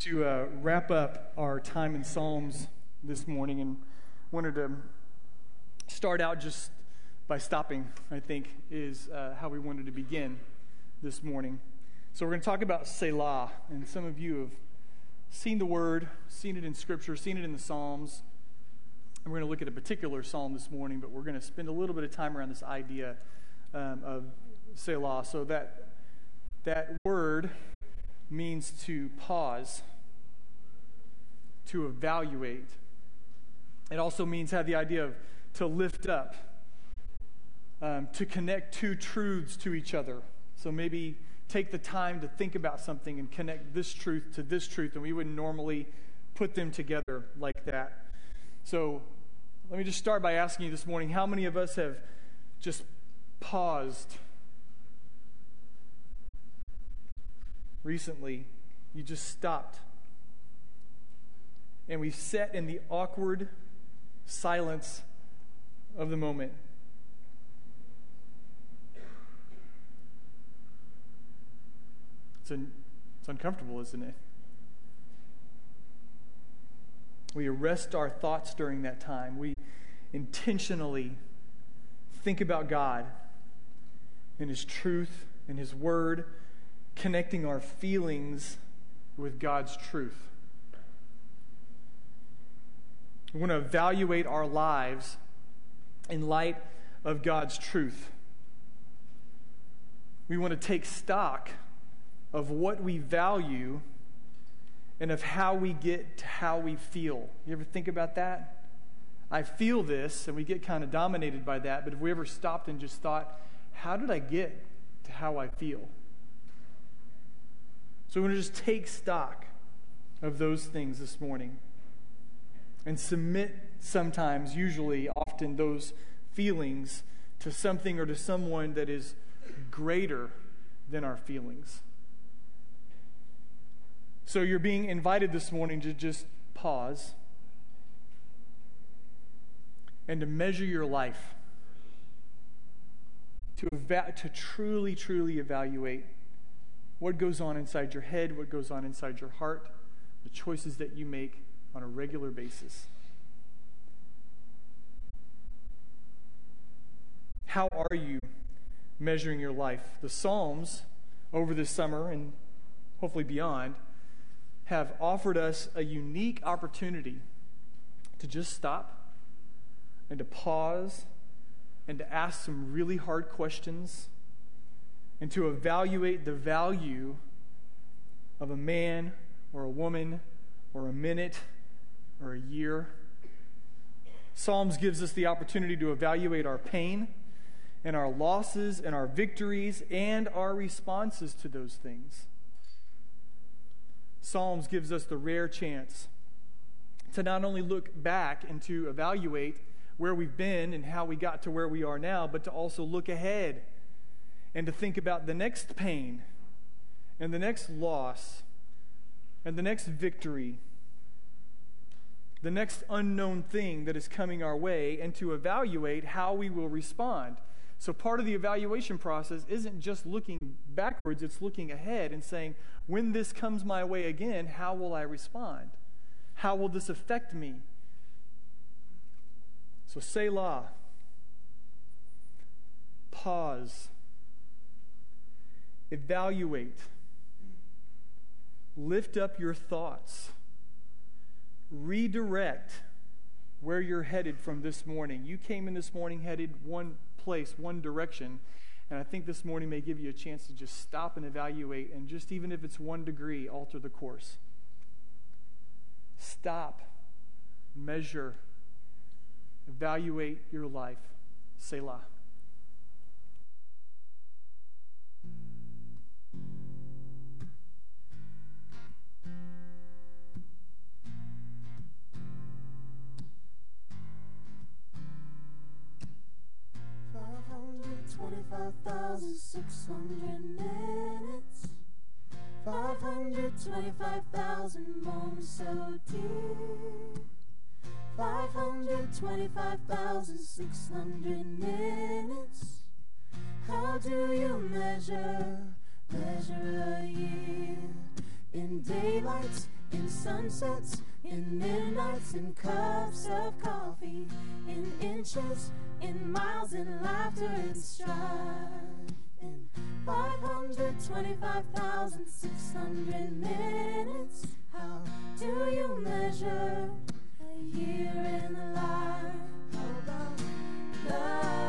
to uh, wrap up our time in Psalms this morning and wanted to start out just by stopping, I think, is uh, how we wanted to begin this morning. So we're going to talk about Selah, and some of you have seen the word, seen it in Scripture, seen it in the Psalms. And we're going to look at a particular psalm this morning, but we're going to spend a little bit of time around this idea um, of Selah. So that that word means to pause, to evaluate. It also means have the idea of to lift up, um, to connect two truths to each other. So maybe take the time to think about something and connect this truth to this truth, and we wouldn't normally put them together like that. So let me just start by asking you this morning how many of us have just paused? Recently, you just stopped. And we sat in the awkward silence of the moment. It's, it's uncomfortable, isn't it? We arrest our thoughts during that time. We intentionally think about God and His truth and His Word connecting our feelings with God's truth. We want to evaluate our lives in light of God's truth. We want to take stock of what we value and of how we get to how we feel. You ever think about that? I feel this, and we get kind of dominated by that, but if we ever stopped and just thought, how did I get to how I feel? So we're going to just take stock of those things this morning and submit sometimes, usually, often, those feelings to something or to someone that is greater than our feelings. So you're being invited this morning to just pause and to measure your life, to, eva- to truly, truly evaluate what goes on inside your head, what goes on inside your heart, the choices that you make on a regular basis. How are you measuring your life? The Psalms over this summer and hopefully beyond have offered us a unique opportunity to just stop and to pause and to ask some really hard questions and to evaluate the value of a man or a woman or a minute or a year. Psalms gives us the opportunity to evaluate our pain and our losses and our victories and our responses to those things. Psalms gives us the rare chance to not only look back and to evaluate where we've been and how we got to where we are now, but to also look ahead and to think about the next pain and the next loss and the next victory, the next unknown thing that is coming our way, and to evaluate how we will respond. So, part of the evaluation process isn't just looking backwards, it's looking ahead and saying, when this comes my way again, how will I respond? How will this affect me? So, Selah. Pause evaluate, lift up your thoughts, redirect where you're headed from this morning. You came in this morning headed one place, one direction. And I think this morning may give you a chance to just stop and evaluate, and just even if it's one degree, alter the course. Stop, measure, evaluate your life. Selah. 5,600 minutes. 525,000 moments so deep. 525,600 minutes. How do you measure, measure a year? In daylight, in sunsets, in midnights, in cups of coffee, in inches, in miles, in laughter, and strife, in 525,600 minutes. How do you measure a year in life? Love?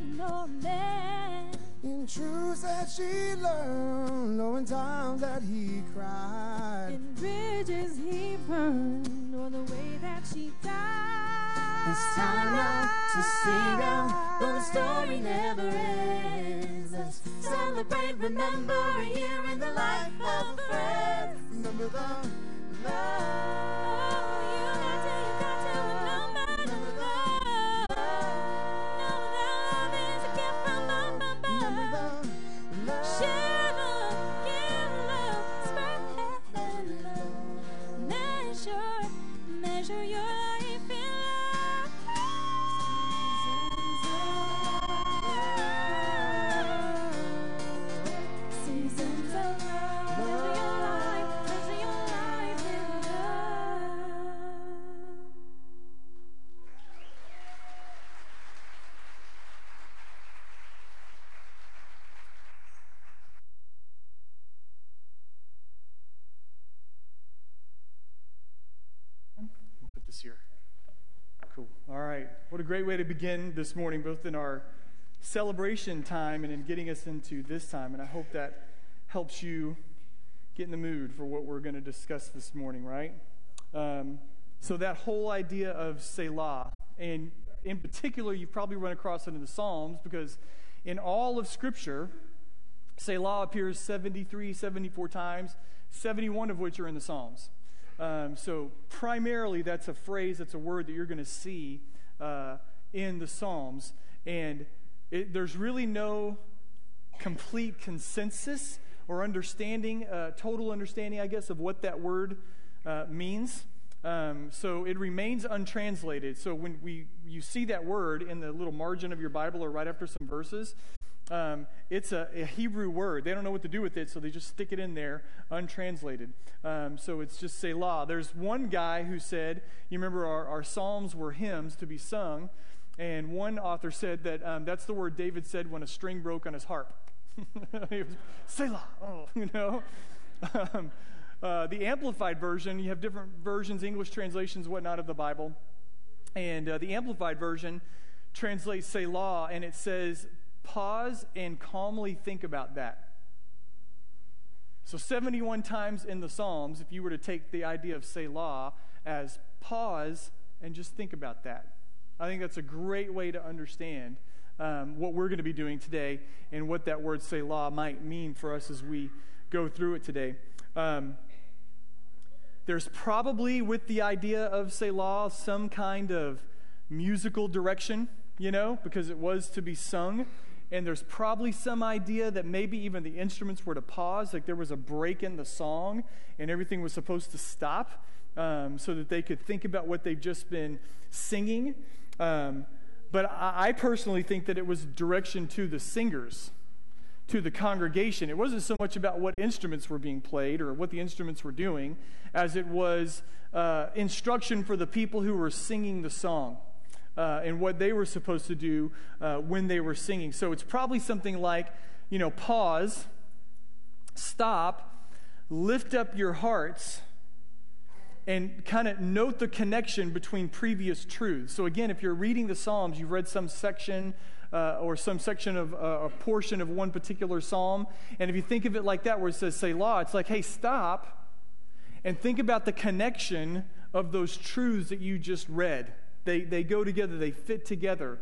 Of a woman or a man? In truths that she learned, knowing times that he cried. In bridges he burned, or the way that she died. It's time now to sing now, but the story never ends. Let's celebrate, remember year in the life of a friend. Remember the Oh, this morning, both in our celebration time and in getting us into this time. And I hope that helps you get in the mood for what we're going to discuss this morning, right? Um, so, that whole idea of Selah, and in particular, you've probably run across it in the Psalms because in all of Scripture, Selah appears 73, 74 times, 71 of which are in the Psalms. Um, so, primarily, that's a phrase, that's a word that you're going to see uh, in the Psalms. And it, there's really no complete consensus or understanding, uh, total understanding, I guess, of what that word uh, means. Um, so it remains untranslated. So when we you see that word in the little margin of your Bible or right after some verses, um, it's a, a Hebrew word. They don't know what to do with it, so they just stick it in there untranslated. Um, so it's just Selah. There's one guy who said, you remember our, our Psalms were hymns to be sung, and one author said that um, that's the word David said when a string broke on his harp. he was, Selah, oh, you know. Um, uh, the Amplified version, you have different versions, English translations, whatnot of the Bible. And uh, the Amplified version translates Selah, and it says, pause and calmly think about that. So, 71 times in the Psalms, if you were to take the idea of Selah as pause and just think about that. I think that's a great way to understand um, what we're going to be doing today and what that word Selah might mean for us as we go through it today. Um, there's probably, with the idea of Selah, some kind of musical direction, you know, because it was to be sung. And there's probably some idea that maybe even the instruments were to pause, like there was a break in the song and everything was supposed to stop um, so that they could think about what they've just been singing. Um, but I, I personally think that it was direction to the singers to the congregation. It wasn't so much about what instruments were being played or what the instruments were doing as it was uh, instruction for the people who were singing the song. Uh, and what they were supposed to do uh, when they were singing. So it's probably something like, you know, pause, stop, lift up your hearts, and kind of note the connection between previous truths. So, again, if you're reading the Psalms, you've read some section uh, or some section of uh, a portion of one particular psalm. And if you think of it like that, where it says Selah, it's like, hey, stop and think about the connection of those truths that you just read. They, they go together, they fit together.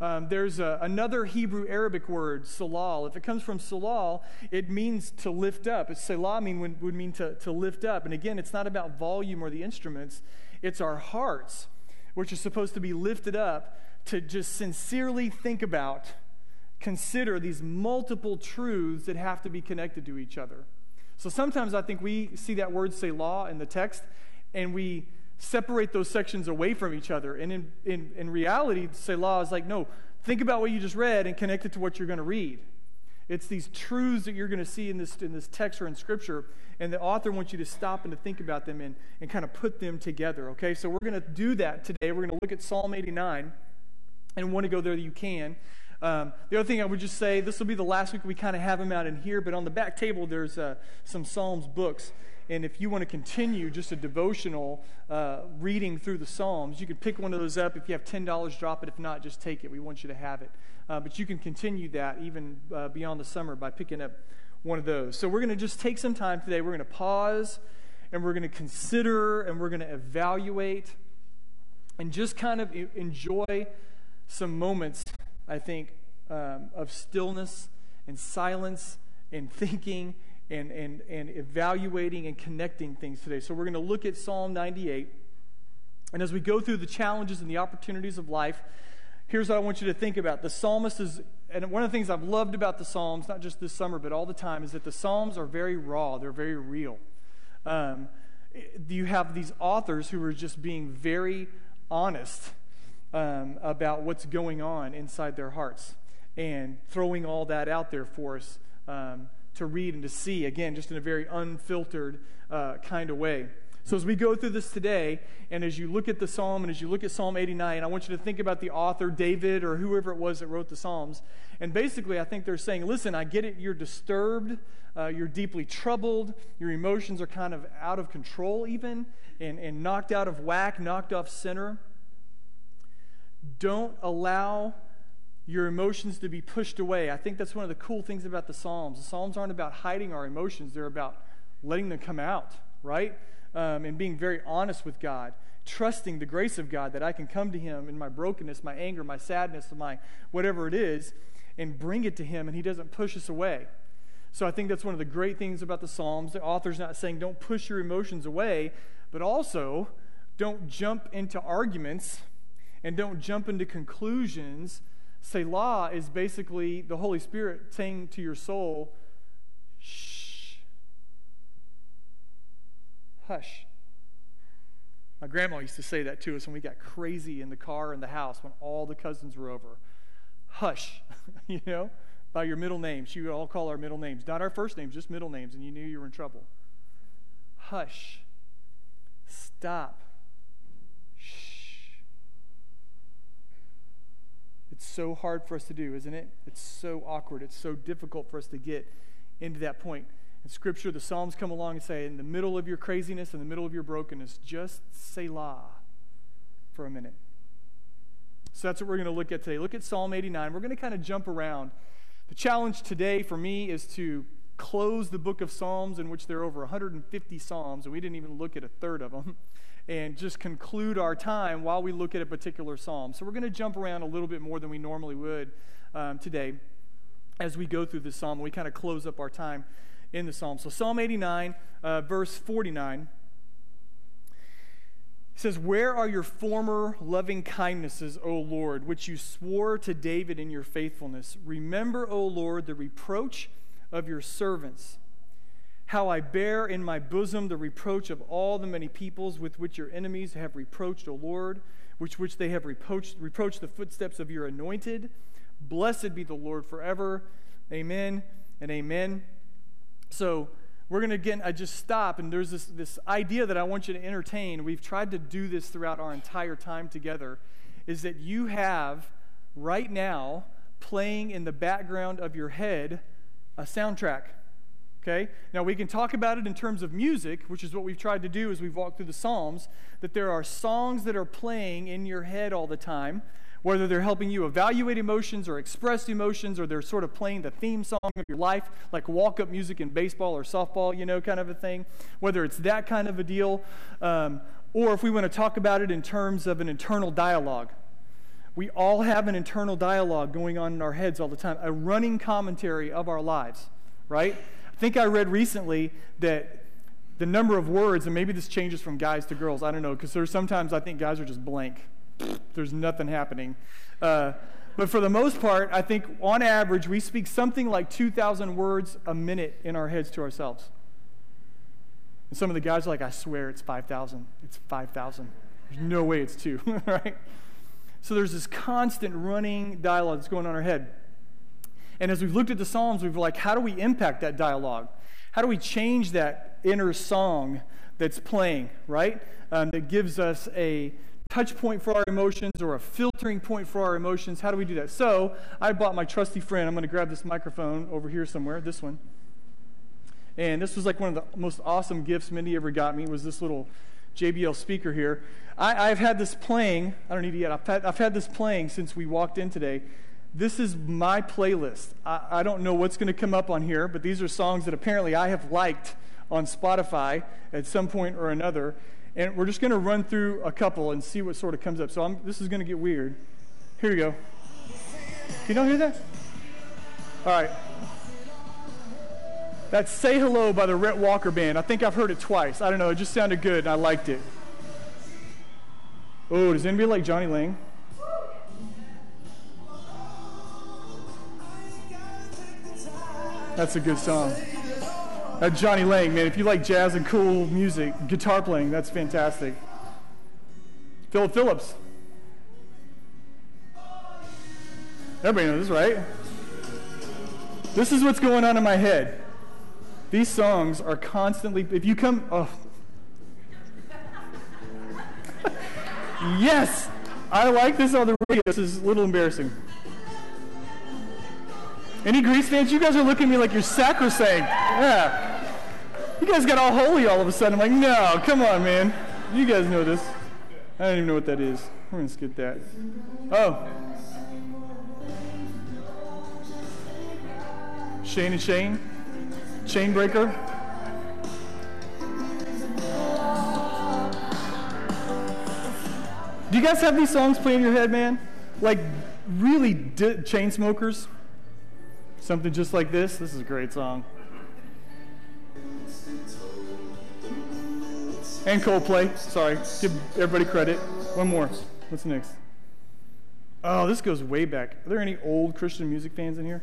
Um, there's a, another Hebrew Arabic word, salal. If it comes from salal, it means to lift up. Selah mean, would, would mean to, to lift up. And again, it's not about volume or the instruments, it's our hearts, which are supposed to be lifted up to just sincerely think about, consider these multiple truths that have to be connected to each other. So sometimes I think we see that word selah in the text and we separate those sections away from each other. And in, in, in reality, Selah is like, no, think about what you just read and connect it to what you're going to read. It's these truths that you're going to see in this, in this text or in Scripture, and the author wants you to stop and to think about them and, and kind of put them together, okay? So we're going to do that today. We're going to look at Psalm 89 and want to go there that you can. Um, the other thing I would just say, this will be the last week we kind of have them out in here, but on the back table there's uh, some Psalms books. And if you want to continue just a devotional uh, reading through the Psalms, you can pick one of those up. If you have $10, drop it. If not, just take it. We want you to have it. Uh, but you can continue that even uh, beyond the summer by picking up one of those. So we're going to just take some time today. We're going to pause and we're going to consider and we're going to evaluate and just kind of enjoy some moments, I think, um, of stillness and silence and thinking and, and, and evaluating and connecting things today. So we're going to look at Psalm 98. And as we go through the challenges and the opportunities of life, here's what I want you to think about. The psalmist is, and one of the things I've loved about the Psalms, not just this summer, but all the time, is that the Psalms are very raw, they're very real. Um, you have these authors who are just being very honest um, about what's going on inside their hearts and throwing all that out there for us um, to read and to see, again, just in a very unfiltered uh, kind of way. So, as we go through this today, and as you look at the psalm and as you look at Psalm 89, I want you to think about the author, David, or whoever it was that wrote the Psalms. And basically, I think they're saying, listen, I get it, you're disturbed, uh, you're deeply troubled, your emotions are kind of out of control, even, and, and knocked out of whack, knocked off center. Don't allow your emotions to be pushed away. I think that's one of the cool things about the Psalms. The Psalms aren't about hiding our emotions, they're about letting them come out, right? Um, and being very honest with God, trusting the grace of God that I can come to Him in my brokenness, my anger, my sadness, my whatever it is, and bring it to Him, and He doesn't push us away. So I think that's one of the great things about the Psalms. The author's not saying don't push your emotions away, but also don't jump into arguments and don't jump into conclusions Selah is basically the Holy Spirit saying to your soul, shh, hush. My grandma used to say that to us when we got crazy in the car in the house when all the cousins were over. Hush, you know, by your middle names. She would all call our middle names, not our first names, just middle names, and you knew you were in trouble. Hush. Stop. It's so hard for us to do, isn't it? It's so awkward. It's so difficult for us to get into that point. In Scripture, the Psalms come along and say, in the middle of your craziness, in the middle of your brokenness, just Selah for a minute. So that's what we're going to look at today. Look at Psalm 89. We're going to kind of jump around. The challenge today for me is to close the book of Psalms, in which there are over 150 Psalms, and we didn't even look at a third of them and just conclude our time while we look at a particular psalm. So we're going to jump around a little bit more than we normally would um, today as we go through this psalm. We kind of close up our time in the psalm. So Psalm 89, uh, verse 49 says, Where are your former loving kindnesses, O Lord, which you swore to David in your faithfulness? Remember, O Lord, the reproach of your servants how I bear in my bosom the reproach of all the many peoples with which your enemies have reproached, O Lord, which which they have reproached, reproached the footsteps of your anointed. Blessed be the Lord forever. Amen and amen. So we're going to again, I just stop, and there's this, this idea that I want you to entertain. We've tried to do this throughout our entire time together, is that you have right now playing in the background of your head a soundtrack Okay? Now, we can talk about it in terms of music, which is what we've tried to do as we've walked through the Psalms, that there are songs that are playing in your head all the time, whether they're helping you evaluate emotions or express emotions, or they're sort of playing the theme song of your life, like walk up music in baseball or softball, you know, kind of a thing, whether it's that kind of a deal, um, or if we want to talk about it in terms of an internal dialogue. We all have an internal dialogue going on in our heads all the time, a running commentary of our lives, right? I think I read recently that the number of words, and maybe this changes from guys to girls, I don't know, because there's sometimes I think guys are just blank. There's nothing happening. Uh, but for the most part, I think on average, we speak something like 2,000 words a minute in our heads to ourselves. And some of the guys are like, I swear it's 5,000. It's 5,000. There's no way it's two, right? So there's this constant running dialogue that's going on in our head. And as we've looked at the Psalms, we've like, how do we impact that dialogue? How do we change that inner song that's playing, right? Um, that gives us a touch point for our emotions or a filtering point for our emotions. How do we do that? So I bought my trusty friend. I'm going to grab this microphone over here somewhere, this one. And this was like one of the most awesome gifts Mindy ever got me was this little JBL speaker here. I, have had this playing. I don't need it yet. I've had, I've had this playing since we walked in today. This is my playlist. I, I don't know what's going to come up on here, but these are songs that apparently I have liked on Spotify at some point or another. And we're just going to run through a couple and see what sort of comes up. So I'm, this is going to get weird. Here we go. Can you all hear that? All right. That's Say Hello by the Rhett Walker Band. I think I've heard it twice. I don't know. It just sounded good and I liked it. Oh, does anybody like Jonny Lang? That's a good song. That Jonny Lang, man. If you like jazz and cool music, guitar playing, that's fantastic. Philip Phillips. Everybody knows this, right? This is what's going on in my head. These songs are constantly, if you come, oh, Yes! I like this on the radio. This is a little embarrassing. Any Grease fans? You guys are looking at me like you're sacrosanct. Yeah. You guys got all holy all of a sudden. I'm like, no, come on, man. You guys know this. I don't even know what that is. We're going to skip that. Oh. Shane and Shane. Chain Breaker. Do you guys have these songs playing in your head, man? Like really di- Chainsmokers? Something just like this? This is a great song. And Coldplay. Sorry. Give everybody credit. One more. What's next? Oh, this goes way back. Are there any old Christian music fans in here?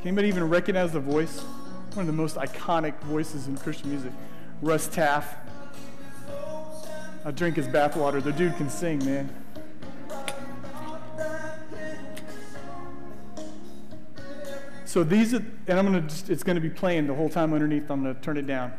Can anybody even recognize the voice? One of the most iconic voices in Christian music. Russ Taff. I drink his bathwater. The dude can sing, man. So these are, and I'm gonna, just, it's gonna be playing the whole time underneath. I'm gonna turn it down.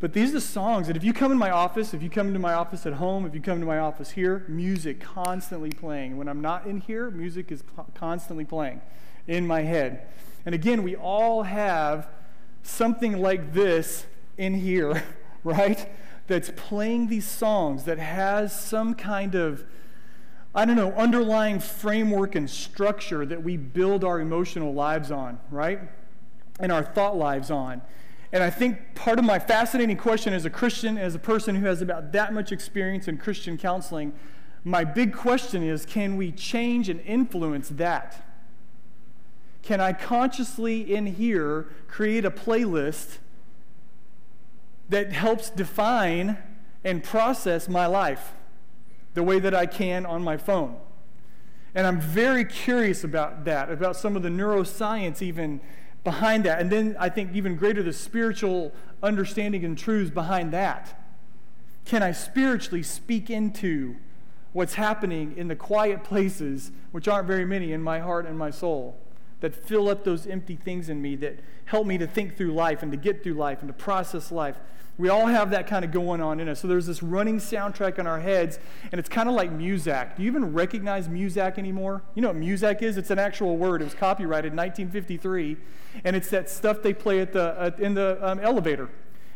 But these are the songs that if you come in my office, if you come into my office at home, if you come to my office here, music constantly playing. When I'm not in here, music is constantly playing in my head. And again, we all have something like this in here, right? That's playing these songs that has some kind of, I don't know, underlying framework and structure that we build our emotional lives on, right? And our thought lives on. And I think part of my fascinating question as a Christian, as a person who has about that much experience in Christian counseling, my big question is can we change and influence that? Can I consciously in here create a playlist that helps define and process my life the way that I can on my phone. And I'm very curious about that, about some of the neuroscience even behind that. And then I think even greater the spiritual understanding and truths behind that. Can I spiritually speak into what's happening in the quiet places, which aren't very many, in my heart and my soul, that fill up those empty things in me, that help me to think through life and to get through life and to process life? We all have that kind of going on in us. So there's this running soundtrack in our heads, and it's kind of like Muzak. Do you even recognize Muzak anymore? You know what Muzak is? It's an actual word. It was copyrighted in 1953, and it's that stuff they play at the, in the um, elevator.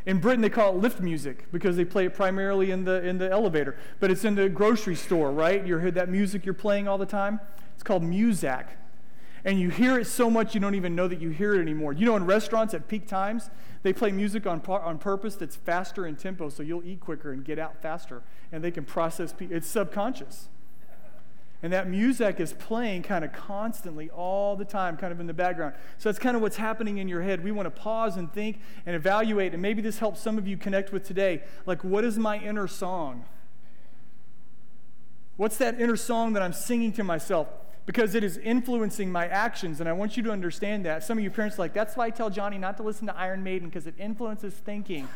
In Britain, they call it lift music because they play it primarily in the, in the elevator. But it's in the grocery store, right? You hear that music you're playing all the time? It's called Muzak. And you hear it so much you don't even know that you hear it anymore. You know, in restaurants at peak times, they play music on, on purpose that's faster in tempo so you'll eat quicker and get out faster. And they can process, it's subconscious. And that music is playing kind of constantly all the time, kind of in the background. So that's kind of what's happening in your head. We want to pause and think and evaluate. And maybe this helps some of you connect with today. Like, what is my inner song? What's that inner song that I'm singing to myself? Because it is influencing my actions. And I want you to understand that. Some of you parents are like, that's why I tell Johnny not to listen to Iron Maiden because it influences thinking.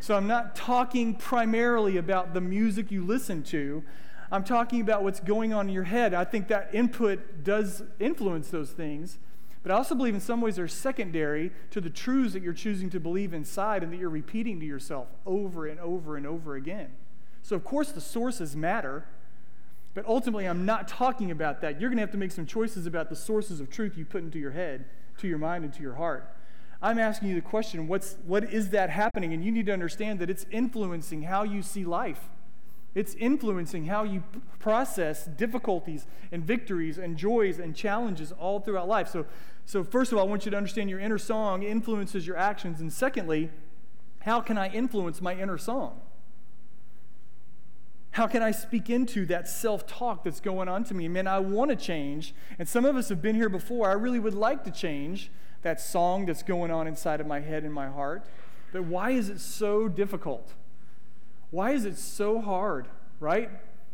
So I'm not talking primarily about the music you listen to. I'm talking about what's going on in your head. I think that input does influence those things. But I also believe in some ways they're secondary to the truths that you're choosing to believe inside and that you're repeating to yourself over and over and over again. So, of course, the sources matter. But ultimately, I'm not talking about that. You're going to have to make some choices about the sources of truth you put into your head, to your mind, and to your heart. I'm asking you the question what's, what is that happening? And you need to understand that it's influencing how you see life. It's influencing how you process difficulties and victories and joys and challenges all throughout life. So, so first of all, I want you to understand your inner song influences your actions. And secondly, how can I influence my inner song? How can I speak into that self talk that's going on to me? Man, I want to change. And some of us have been here before. I really would like to change that song that's going on inside of my head and my heart. But why is it so difficult? Why is it so hard, right?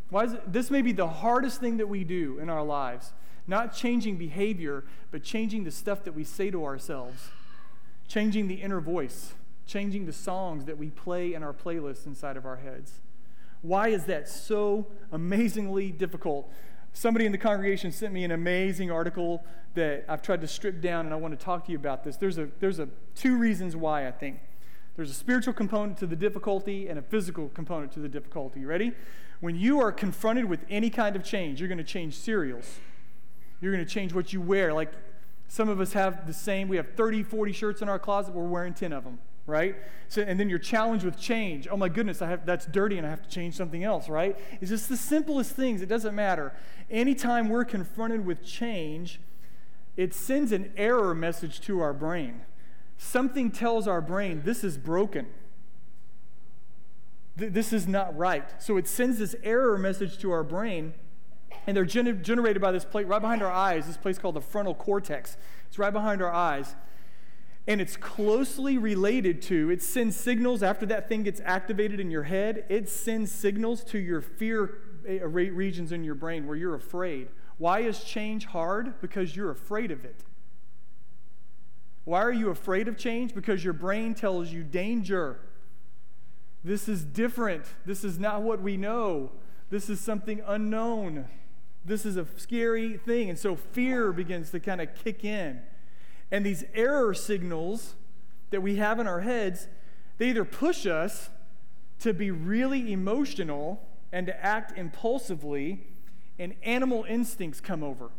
Why is it, this may be the hardest thing that we do in our lives. Not changing behavior, but changing the stuff that we say to ourselves, changing the inner voice, changing the songs that we play in our playlists inside of our heads. Why is that so amazingly difficult? Somebody in the congregation sent me an amazing article that I've tried to strip down, and I want to talk to you about this. There's a there's a two reasons why I think. There's a spiritual component to the difficulty and a physical component to the difficulty. You ready? When you are confronted with any kind of change, you're going to change cereals. You're going to change what you wear. Like some of us have the same, we have 30, 40 shirts in our closet, we're wearing 10 of them, right? So, and then you're challenged with change. Oh my goodness, I have, that's dirty and I have to change something else, right? It's just the simplest things. It doesn't matter. Anytime we're confronted with change, it sends an error message to our brain something tells our brain this is broken. Th- this is not right. So it sends this error message to our brain, and they're gener- generated by this plate right behind our eyes, this place called the frontal cortex. It's right behind our eyes. And it's closely related to, it sends signals after that thing gets activated in your head, it sends signals to your fear eh, regions in your brain where you're afraid. Why is change hard? Because you're afraid of it. Why are you afraid of change? Because your brain tells you danger. This is different. This is not what we know. This is something unknown. This is a scary thing. And so fear begins to kind of kick in. And these error signals that we have in our heads, they either push us to be really emotional and to act impulsively, and animal instincts come over.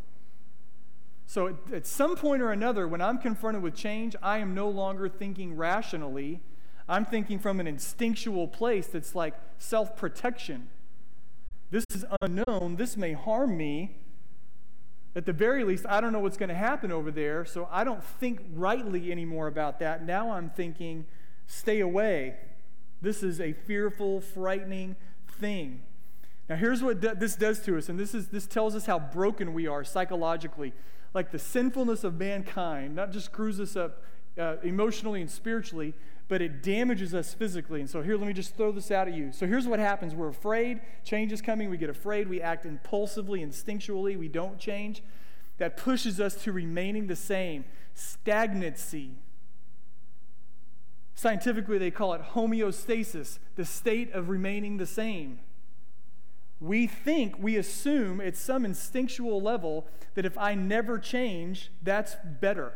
So at, at some point or another, when I'm confronted with change, I am no longer thinking rationally. I'm thinking from an instinctual place that's like self protection. This is unknown. This may harm me. At the very least, I don't know what's going to happen over there, so I don't think rightly anymore about that. Now I'm thinking, stay away. This is a fearful, frightening thing. Now, here's what this does to us, and this, is, this tells us how broken we are psychologically like the sinfulness of mankind not just screws us up uh, emotionally and spiritually, but it damages us physically. And so, here, let me just throw this out at you. So, here's what happens we're afraid, change is coming, we get afraid, we act impulsively, instinctually, we don't change. That pushes us to remaining the same. Stagnancy. Scientifically, they call it homeostasis, the state of remaining the same we think, we assume at some instinctual level that if I never change, that's better.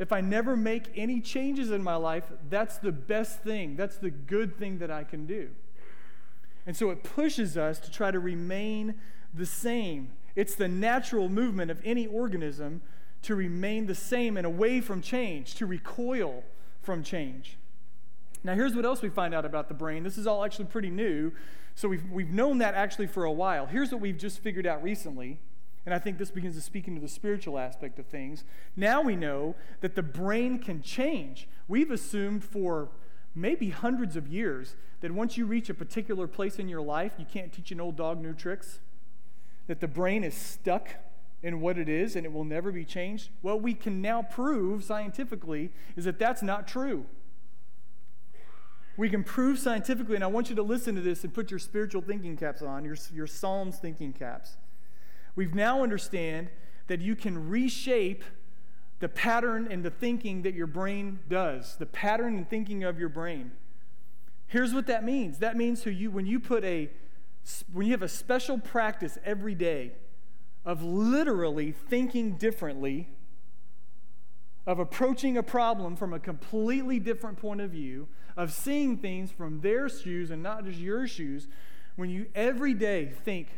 If I never make any changes in my life, that's the best thing. That's the good thing that I can do. And so it pushes us to try to remain the same. It's the natural movement of any organism to remain the same and away from change, to recoil from change. Now, here's what else we find out about the brain. This is all actually pretty new. So we've, we've known that actually for a while. Here's what we've just figured out recently. And I think this begins to speak into the spiritual aspect of things. Now we know that the brain can change. We've assumed for maybe hundreds of years that once you reach a particular place in your life, you can't teach an old dog new tricks, that the brain is stuck in what it is and it will never be changed. What we can now prove scientifically is that that's not true. We can prove scientifically, and I want you to listen to this and put your spiritual thinking caps on, your, your Psalms thinking caps. We've now understand that you can reshape the pattern and the thinking that your brain does, the pattern and thinking of your brain. Here's what that means. That means who you when you put a when you have a special practice every day of literally thinking differently, of approaching a problem from a completely different point of view, of seeing things from their shoes and not just your shoes, when you every day think,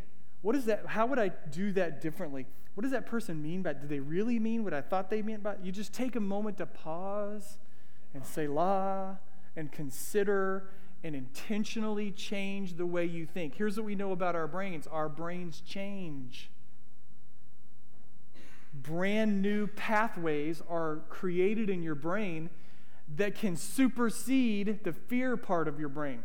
what is that? How would I do that differently? What does that person mean by? Do they really mean what I thought they meant by? You just take a moment to pause and Selah and consider and intentionally change the way you think. Here's what we know about our brains: our brains change brand new pathways are created in your brain that can supersede the fear part of your brain.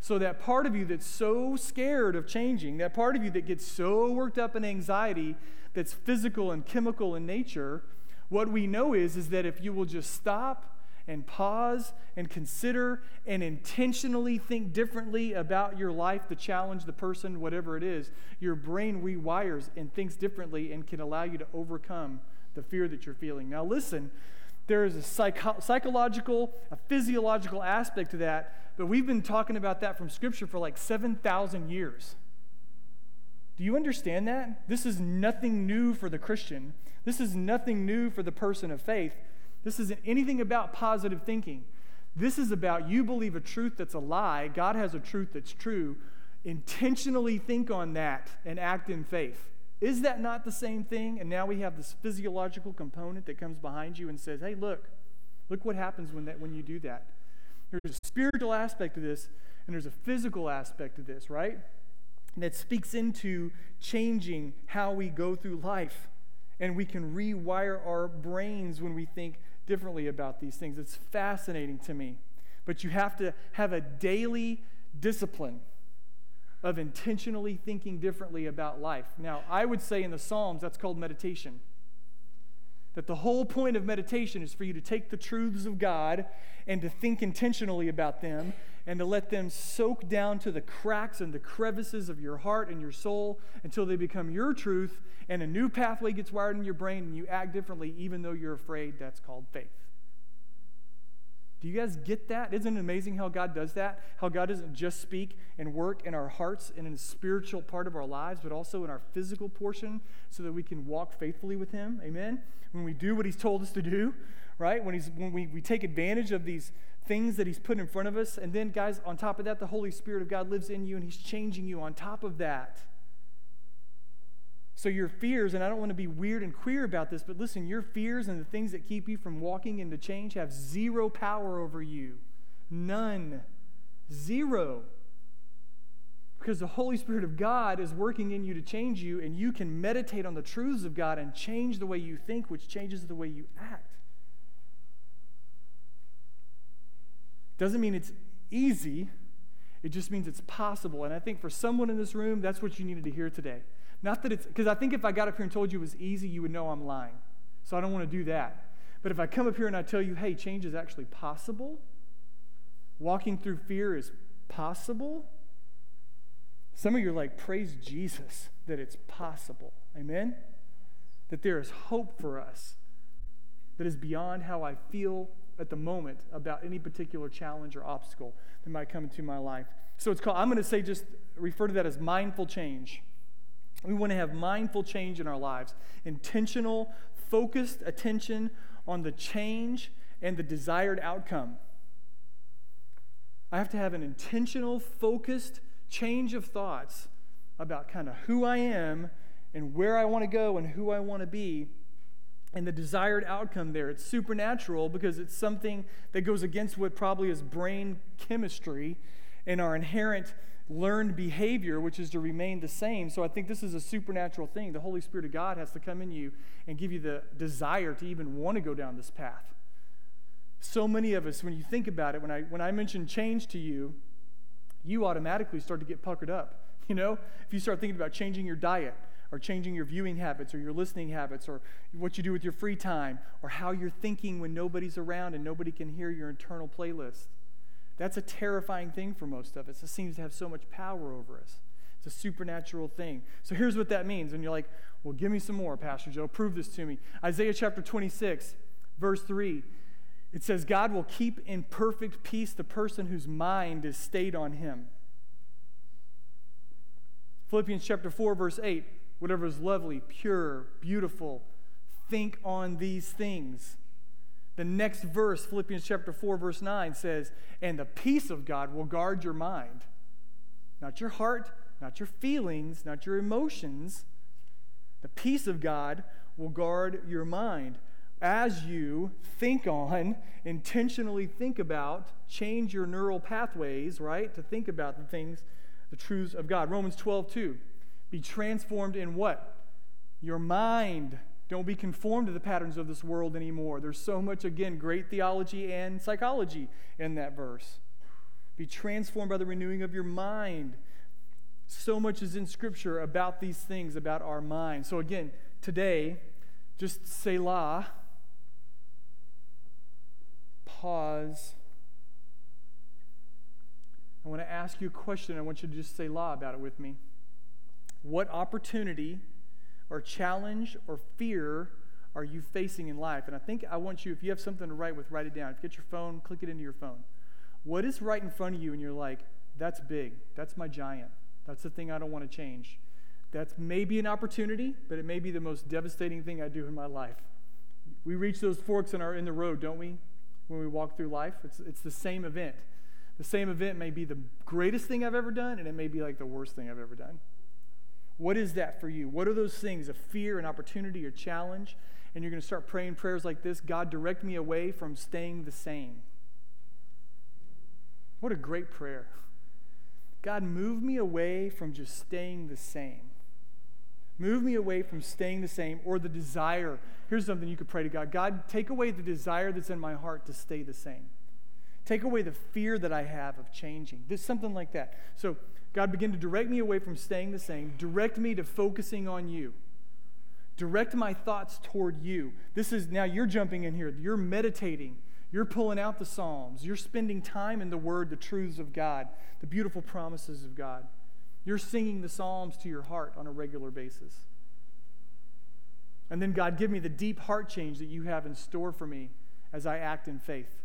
So, that part of you that's so scared of changing, that part of you that gets so worked up in anxiety that's physical and chemical in nature, what we know is, is that if you will just stop and pause and consider and intentionally think differently about your life, the challenge, the person, whatever it is, your brain rewires and thinks differently and can allow you to overcome the fear that you're feeling. Now, listen, there is a psycho- psychological, a physiological aspect to that, but we've been talking about that from Scripture for like 7,000 years. Do you understand that? This is nothing new for the Christian. This is nothing new for the person of faith. This isn't anything about positive thinking. This is about you believe a truth that's a lie, God has a truth that's true. Intentionally think on that and act in faith. Is that not the same thing? And now we have this physiological component that comes behind you and says, hey, look, look what happens when, that, when you do that. There's a spiritual aspect to this, and there's a physical aspect to this, right? that speaks into changing how we go through life. And we can rewire our brains when we think differently about these things. It's fascinating to me. But you have to have a daily discipline of intentionally thinking differently about life. Now, I would say in the Psalms, that's called meditation. That the whole point of meditation is for you to take the truths of God and to think intentionally about them and to let them soak down to the cracks and the crevices of your heart and your soul until they become your truth and a new pathway gets wired in your brain and you act differently even though you're afraid. That's called faith. Do you guys get that? Isn't it amazing how God does that? How God doesn't just speak and work in our hearts and in the spiritual part of our lives, but also in our physical portion so that we can walk faithfully with Him. Amen? When we do what He's told us to do, right? When, he's, when we, we take advantage of these things that He's put in front of us. And then, guys, on top of that, the Holy Spirit of God lives in you and He's changing you on top of that. So, your fears, and I don't want to be weird and queer about this, but listen, your fears and the things that keep you from walking into change have zero power over you. None. Zero. Because the Holy Spirit of God is working in you to change you, and you can meditate on the truths of God and change the way you think, which changes the way you act. Doesn't mean it's easy, it just means it's possible. And I think for someone in this room, that's what you needed to hear today. Not that it's, because I think if I got up here and told you it was easy, you would know I'm lying. So I don't want to do that. But if I come up here and I tell you, hey, change is actually possible, walking through fear is possible, some of you are like, praise Jesus that it's possible. Amen? That there is hope for us that is beyond how I feel at the moment about any particular challenge or obstacle that might come into my life. So it's called, I'm going to say just refer to that as mindful change. We want to have mindful change in our lives, intentional, focused attention on the change and the desired outcome. I have to have an intentional, focused change of thoughts about kind of who I am and where I want to go and who I want to be and the desired outcome there. It's supernatural because it's something that goes against what probably is brain chemistry and our inherent learned behavior, which is to remain the same. So I think this is a supernatural thing. The Holy Spirit of God has to come in you and give you the desire to even want to go down this path. So many of us, when you think about it, when I, when I mention change to you, you automatically start to get puckered up. You know, if you start thinking about changing your diet, or changing your viewing habits or your listening habits or what you do with your free time or how you're thinking when nobody's around and nobody can hear your internal playlist. That's a terrifying thing for most of us. It seems to have so much power over us. It's a supernatural thing. So here's what that means. And you're like, well, give me some more, Pastor Joe. Prove this to me. Isaiah chapter 26, verse 3. It says, God will keep in perfect peace the person whose mind is stayed on him. Philippians chapter 4, verse 8. Whatever is lovely, pure, beautiful, think on these things. The next verse, Philippians chapter 4, verse 9, says, And the peace of God will guard your mind. Not your heart, not your feelings, not your emotions. The peace of God will guard your mind as you think on, intentionally think about, change your neural pathways, right? To think about the things, the truths of God. Romans 12, 2. Be transformed in what? Your mind don't be conformed to the patterns of this world anymore. There's so much, again, great theology and psychology in that verse. Be transformed by the renewing of your mind. So much is in Scripture about these things, about our mind. So, again, today, just say Selah, pause. I want to ask you a question. I want you to just Selah about it with me. What opportunity or challenge or fear are you facing in life? And I think I want you, if you have something to write with, write it down. If you get your phone, click it into your phone. What is right in front of you and you're like, that's big. That's my giant. That's the thing I don't want to change. That's maybe an opportunity, but it may be the most devastating thing I do in my life. We reach those forks in, our, in the road, don't we? When we walk through life, it's, it's the same event. The same event may be the greatest thing I've ever done, and it may be like the worst thing I've ever done. What is that for you? What are those things, a fear, an opportunity, or challenge? And you're going to start praying prayers like this God, direct me away from staying the same. What a great prayer. God, move me away from just staying the same. Move me away from staying the same or the desire. Here's something you could pray to God God, take away the desire that's in my heart to stay the same. Take away the fear that I have of changing. This something like that. So God, begin to direct me away from staying the same. Direct me to focusing on you. Direct my thoughts toward you. This is now you're jumping in here. You're meditating. You're pulling out the Psalms. You're spending time in the Word, the truths of God, the beautiful promises of God. You're singing the Psalms to your heart on a regular basis. And then, God, give me the deep heart change that you have in store for me as I act in faith.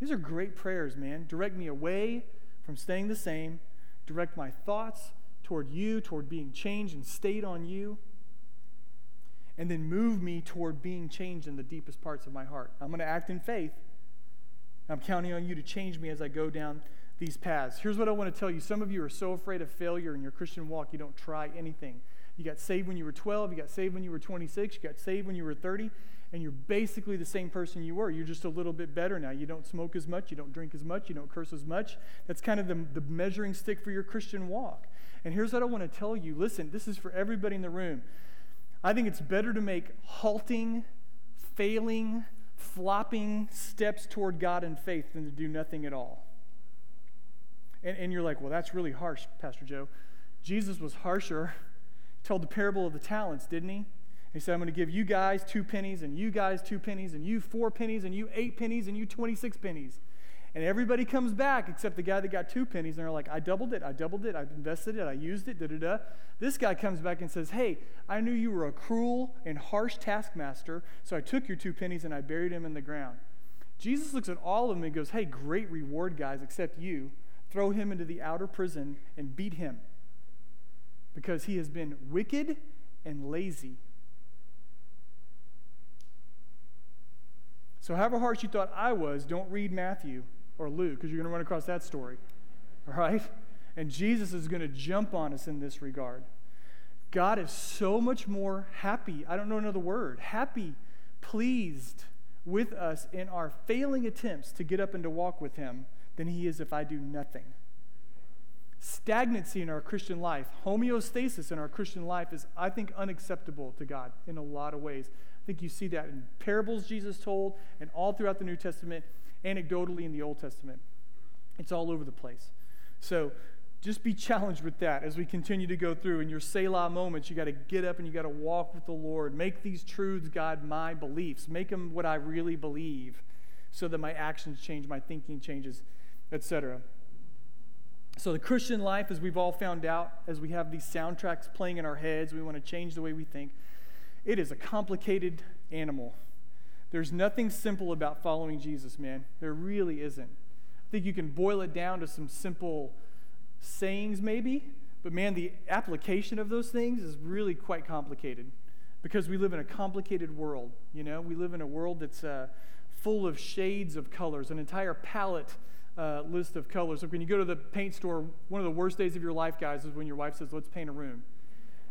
These are great prayers, man. Direct me away from staying the same direct my thoughts toward you, toward being changed and stayed on you, and then move me toward being changed in the deepest parts of my heart. I'm going to act in faith. I'm counting on you to change me as I go down these paths. Here's what I want to tell you. Some of you are so afraid of failure in your Christian walk, you don't try anything. You got saved when you were 12, you got saved when you were 26, you got saved when you were 30, and you're basically the same person you were. You're just a little bit better now. You don't smoke as much, you don't drink as much, you don't curse as much. That's kind of the, the measuring stick for your Christian walk. And here's what I want to tell you listen, this is for everybody in the room. I think it's better to make halting, failing, flopping steps toward God in faith than to do nothing at all. And, and you're like, well, that's really harsh, Pastor Joe. Jesus was harsher. He told the parable of the talents, didn't he? He said, I'm going to give you guys two pennies, and you guys two pennies, and you four pennies, and you eight pennies, and you 26 pennies. And everybody comes back except the guy that got two pennies, and they're like, I doubled it, I doubled it, I invested it, I used it, da da da. This guy comes back and says, Hey, I knew you were a cruel and harsh taskmaster, so I took your two pennies and I buried them in the ground. Jesus looks at all of them and goes, Hey, great reward, guys, except you. Throw him into the outer prison and beat him because he has been wicked and lazy. So, however harsh you thought I was, don't read Matthew or Luke because you're going to run across that story. All right? And Jesus is going to jump on us in this regard. God is so much more happy. I don't know another word. Happy, pleased with us in our failing attempts to get up and to walk with Him than He is if I do nothing. Stagnancy in our Christian life, homeostasis in our Christian life is, I think, unacceptable to God in a lot of ways. Think you see that in parables Jesus told and all throughout the New Testament, anecdotally in the Old Testament. It's all over the place. So just be challenged with that as we continue to go through. In your Selah moments, you got to get up and you got to walk with the Lord. Make these truths, God, my beliefs. Make them what I really believe so that my actions change, my thinking changes, etc. So, the Christian life, as we've all found out, as we have these soundtracks playing in our heads, we want to change the way we think. It is a complicated animal. There's nothing simple about following Jesus, man. There really isn't. I think you can boil it down to some simple sayings, maybe, but man, the application of those things is really quite complicated because we live in a complicated world. You know, we live in a world that's uh, full of shades of colors, an entire palette uh, list of colors. So when you go to the paint store, one of the worst days of your life, guys, is when your wife says, let's paint a room.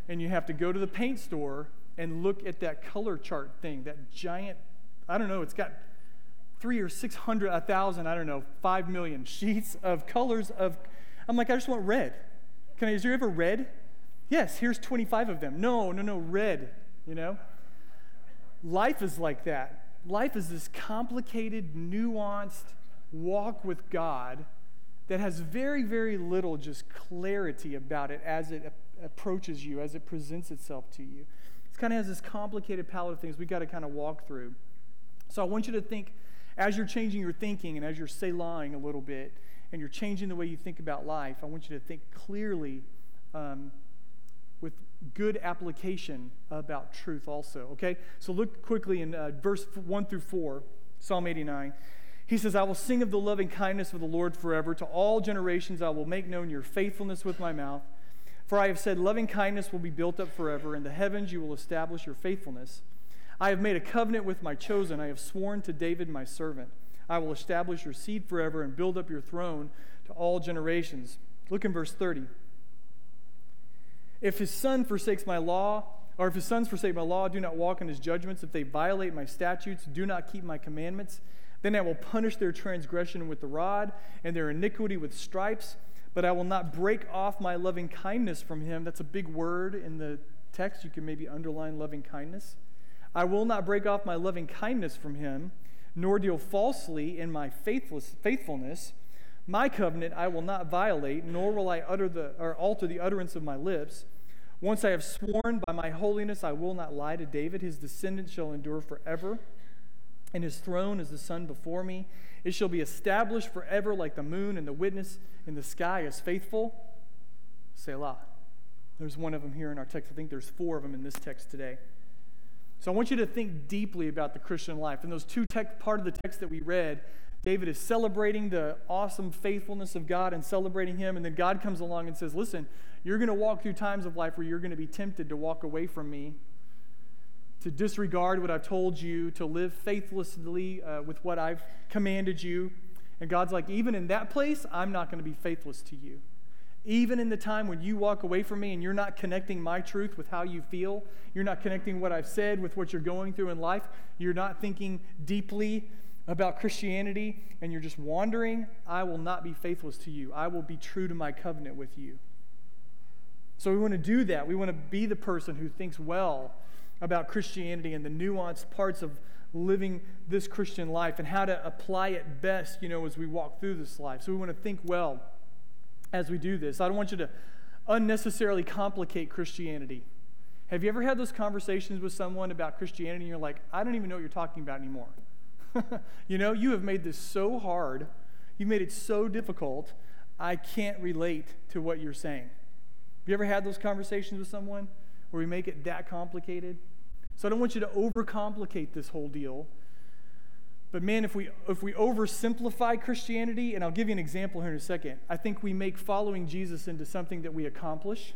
And you have to go to the paint store and look at that color chart thing, that giant, I don't know, it's got three or six hundred, a thousand, I don't know, five million sheets of colors of. I'm like, I just want red. Can I, is there ever red? Yes, here's 25 of them. No, no, no, red, you know? Life is like that. Life is this complicated, nuanced, walk with God that has very, very little just clarity about it as it approaches you, as it presents itself to you. Kind of has this complicated palette of things we've got to kind of walk through. So I want you to think, as you're changing your thinking and as you're selahing a little bit, and you're changing the way you think about life, I want you to think clearly um, with good application about truth also. Okay? So look quickly in uh, verse 1 through 4, Psalm 89. He says, I will sing of the loving kindness of the Lord forever. To all generations I will make known your faithfulness with my mouth. For I have said, Loving kindness will be built up forever. In the heavens you will establish your faithfulness. I have made a covenant with my chosen. I have sworn to David my servant. I will establish your seed forever and build up your throne to all generations. Look in verse 30. If his son forsakes my law, or if his sons forsake my law, do not walk in his judgments. If they violate my statutes, do not keep my commandments. Then I will punish their transgression with the rod and their iniquity with stripes, but I will not break off my loving kindness from him. That's a big word in the text. You can maybe underline loving kindness. I will not break off my loving kindness from him, nor deal falsely in my faithless, faithfulness. My covenant I will not violate, nor will I utter the, or alter the utterance of my lips. Once I have sworn by my holiness, I will not lie to David. His descendants shall endure forever and his throne is the sun before me. It shall be established forever like the moon, and the witness in the sky is faithful. Selah. There's one of them here in our text. I think there's four of them in this text today. So I want you to think deeply about the Christian life. In those two text, part of the text that we read, David is celebrating the awesome faithfulness of God and celebrating him. And then God comes along and says, Listen, you're going to walk through times of life where you're going to be tempted to walk away from me to disregard what I've told you, to live faithlessly uh, with what I've commanded you. And God's like, even in that place, I'm not going to be faithless to you. Even in the time when you walk away from me and you're not connecting my truth with how you feel, you're not connecting what I've said with what you're going through in life, you're not thinking deeply about Christianity, and you're just wandering, I will not be faithless to you. I will be true to my covenant with you. So we want to do that. We want to be the person who thinks well about Christianity and the nuanced parts of living this Christian life and how to apply it best, you know, as we walk through this life. So we want to think well as we do this. I don't want you to unnecessarily complicate Christianity. Have you ever had those conversations with someone about Christianity and you're like, I don't even know what you're talking about anymore? you know, you have made this so hard, you've made it so difficult, I can't relate to what you're saying. Have you ever had those conversations with someone? Where we make it that complicated. So I don't want you to overcomplicate this whole deal. But man, if we if we oversimplify Christianity, and I'll give you an example here in a second, I think we make following Jesus into something that we accomplish.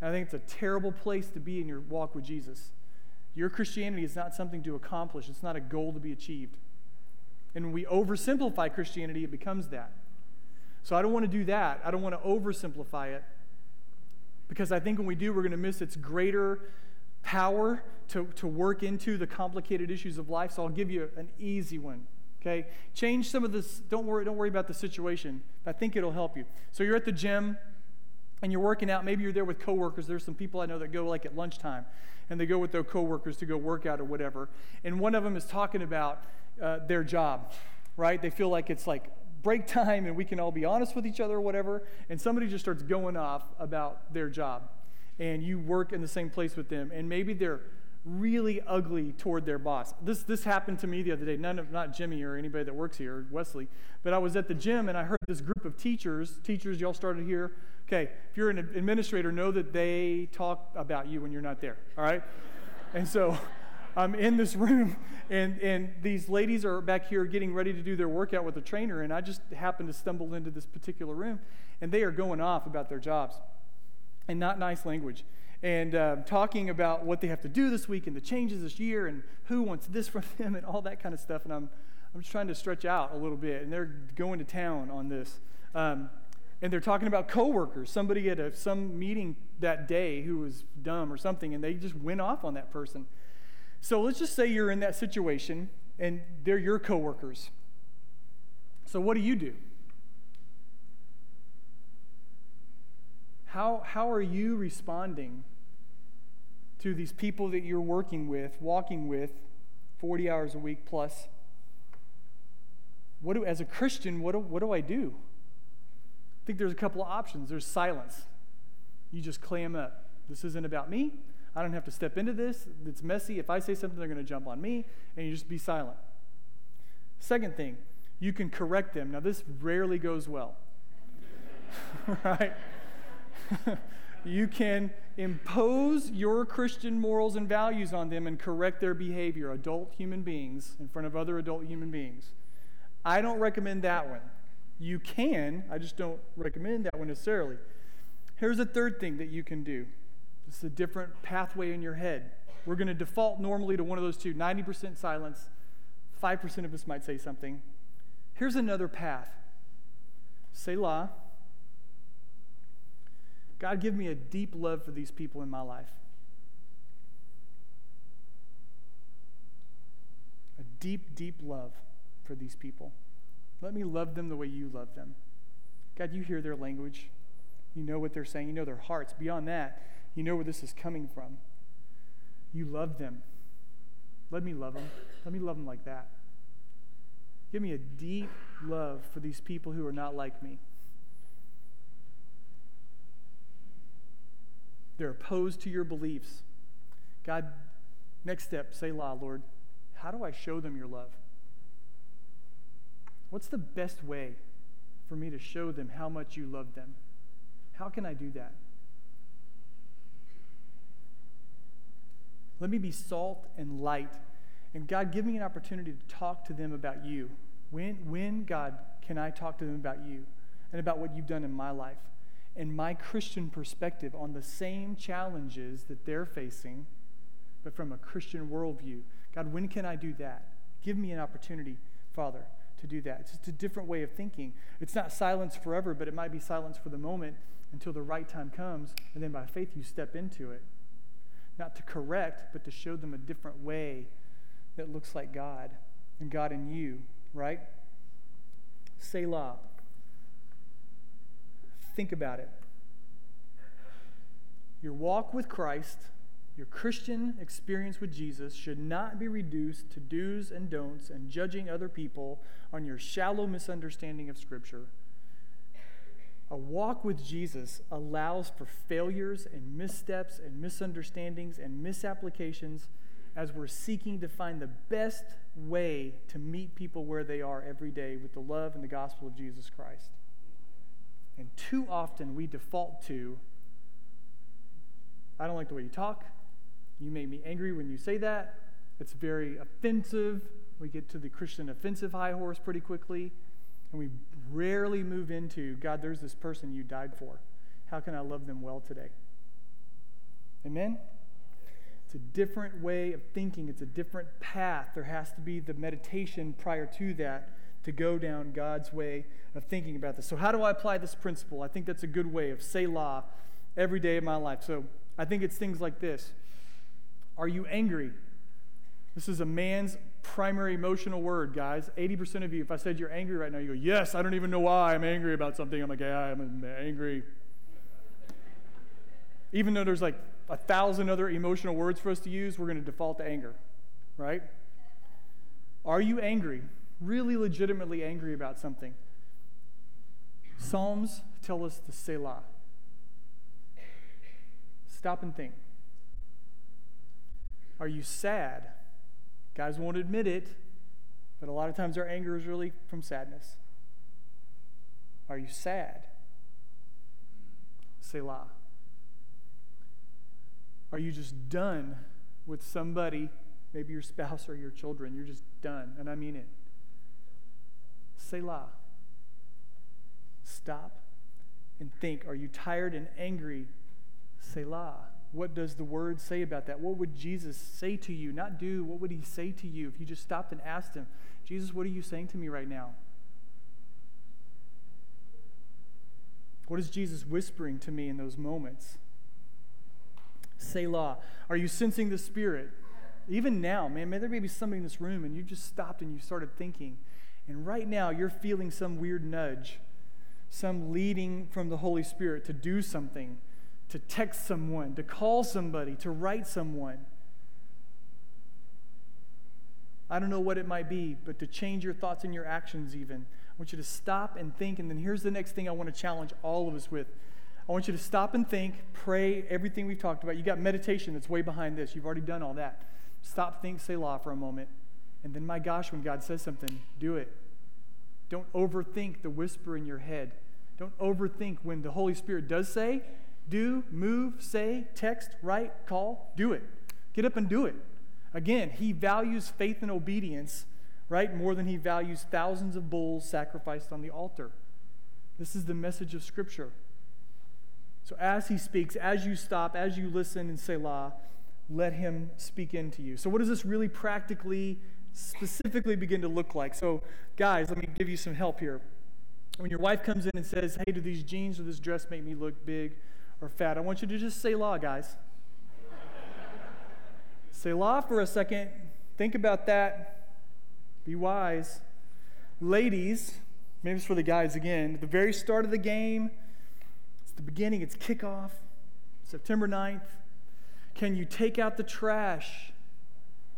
And I think it's a terrible place to be in your walk with Jesus. Your Christianity is not something to accomplish, it's not a goal to be achieved. And when we oversimplify Christianity, it becomes that. So I don't want to do that. I don't want to oversimplify it. Because I think when we do, we're going to miss its greater power to, to work into the complicated issues of life. So I'll give you an easy one. Okay? Change some of this. Don't worry, don't worry about the situation. I think it'll help you. So you're at the gym and you're working out. Maybe you're there with coworkers. There's some people I know that go like at lunchtime and they go with their coworkers to go work out or whatever. And one of them is talking about uh, their job, right? They feel like it's like break time and we can all be honest with each other or whatever. And somebody just starts going off about their job. And you work in the same place with them. And maybe they're really ugly toward their boss. This, this happened to me the other day. None of, not Jimmy or anybody that works here, Wesley, but I was at the gym and I heard this group of teachers, teachers, y'all started here. Okay, if you're an administrator, know that they talk about you when you're not there, all right? and so I'm in this room and, and these ladies are back here getting ready to do their workout with the trainer and I just happened to stumble into this particular room and they are going off about their jobs and not nice language and uh, talking about what they have to do this week and the changes this year and who wants this from them and all that kind of stuff. And I'm, I'm just trying to stretch out a little bit. And they're going to town on this. Um, and they're talking about coworkers. Somebody at a, some meeting that day who was dumb or something, and they just went off on that person. So let's just say you're in that situation and they're your coworkers. So what do you do? How, how are you responding to these people that you're working with, walking with 40 hours a week plus? What do, as a Christian, what do, what do I do? I think there's a couple of options. There's silence. You just clam up. This isn't about me. I don't have to step into this. It's messy. If I say something, they're going to jump on me, and you just be silent. Second thing, you can correct them. Now, this rarely goes well. right? you can impose your Christian morals and values on them and correct their behavior, adult human beings, in front of other adult human beings. I don't recommend that one. You can, I just don't recommend that one necessarily. Here's a third thing that you can do is a different pathway in your head. We're going to default normally to one of those two 90% silence, 5% of us might say something. Here's another path Selah God, give me a deep love for these people in my life. A deep, deep love for these people. Let me love them the way you love them. God, you hear their language. You know what they're saying. You know their hearts. Beyond that, you know where this is coming from. You love them. Let me love them. Let me love them like that. Give me a deep love for these people who are not like me. They're opposed to your beliefs. God, next step, Selah, Lord. How do I show them your love? What's the best way for me to show them how much you love them? How can I do that? Let me be salt and light. And God, give me an opportunity to talk to them about you. When, when, God, can I talk to them about you and about what you've done in my life? and my Christian perspective on the same challenges that they're facing, but from a Christian worldview. God, when can I do that? Give me an opportunity, Father, to do that. It's just a different way of thinking. It's not silence forever, but it might be silence for the moment until the right time comes, and then by faith you step into it. Not to correct, but to show them a different way that looks like God and God in you, right? Selah. Think about it. Your walk with Christ, your Christian experience with Jesus, should not be reduced to do's and don'ts and judging other people on your shallow misunderstanding of Scripture. A walk with Jesus allows for failures and missteps and misunderstandings and misapplications as we're seeking to find the best way to meet people where they are every day with the love and the gospel of Jesus Christ. And too often we default to, I don't like the way you talk. You make me angry when you say that. It's very offensive. We get to the Christian offensive high horse pretty quickly. And we rarely move into, God, there's this person you died for. How can I love them well today? Amen? It's a different way of thinking, it's a different path. There has to be the meditation prior to that to go down God's way of thinking about this. So, how do I apply this principle? I think that's a good way of say Selah every day of my life. So, I think it's things like this Are you angry? This is a man's primary emotional word, guys. 80% of you, if I said you're angry right now, you go, Yes, I don't even know why I'm angry about something. I'm like, Yeah, I'm angry. even though there's like a thousand other emotional words for us to use, we're going to default to anger, right? Are you angry? Really legitimately angry about something? Psalms tell us to Selah. Stop and think. Are you sad? Guys won't admit it, but a lot of times our anger is really from sadness. Are you sad? Selah. Are you just done with somebody, maybe your spouse or your children? You're just done, and I mean it. Selah. Stop and think. Are you tired and angry? Selah. What does the word say about that? What would Jesus say to you? Not do, what would he say to you if you just stopped and asked him, Jesus, what are you saying to me right now? What is Jesus whispering to me in those moments? Selah. Are you sensing the Spirit? Even now, man, may there be somebody in this room and you just stopped and you started thinking. And right now, you're feeling some weird nudge, some leading from the Holy Spirit to do something to text someone, to call somebody, to write someone. I don't know what it might be, but to change your thoughts and your actions, even. I want you to stop and think. And then here's the next thing I want to challenge all of us with. I want you to stop and think, pray, everything we've talked about. You got meditation that's way behind this. You've already done all that. Stop, think, Selah for a moment. And then, my gosh, when God says something, do it. Don't overthink the whisper in your head. Don't overthink when the Holy Spirit does say, do, move, say, text, write, call, do it. Get up and do it. Again, he values faith and obedience, right, more than he values thousands of bulls sacrificed on the altar. This is the message of Scripture. So as he speaks, as you stop, as you listen and Selah, let him speak into you. So, what does this really practically, specifically begin to look like? So, guys, let me give you some help here. When your wife comes in and says, Hey, do these jeans or this dress make me look big? Or fat. I want you to just Selah, guys. Selah for a second. Think about that. Be wise. Ladies, maybe it's for the guys again. At the very start of the game, it's the beginning, it's kickoff, September 9th. Can you take out the trash?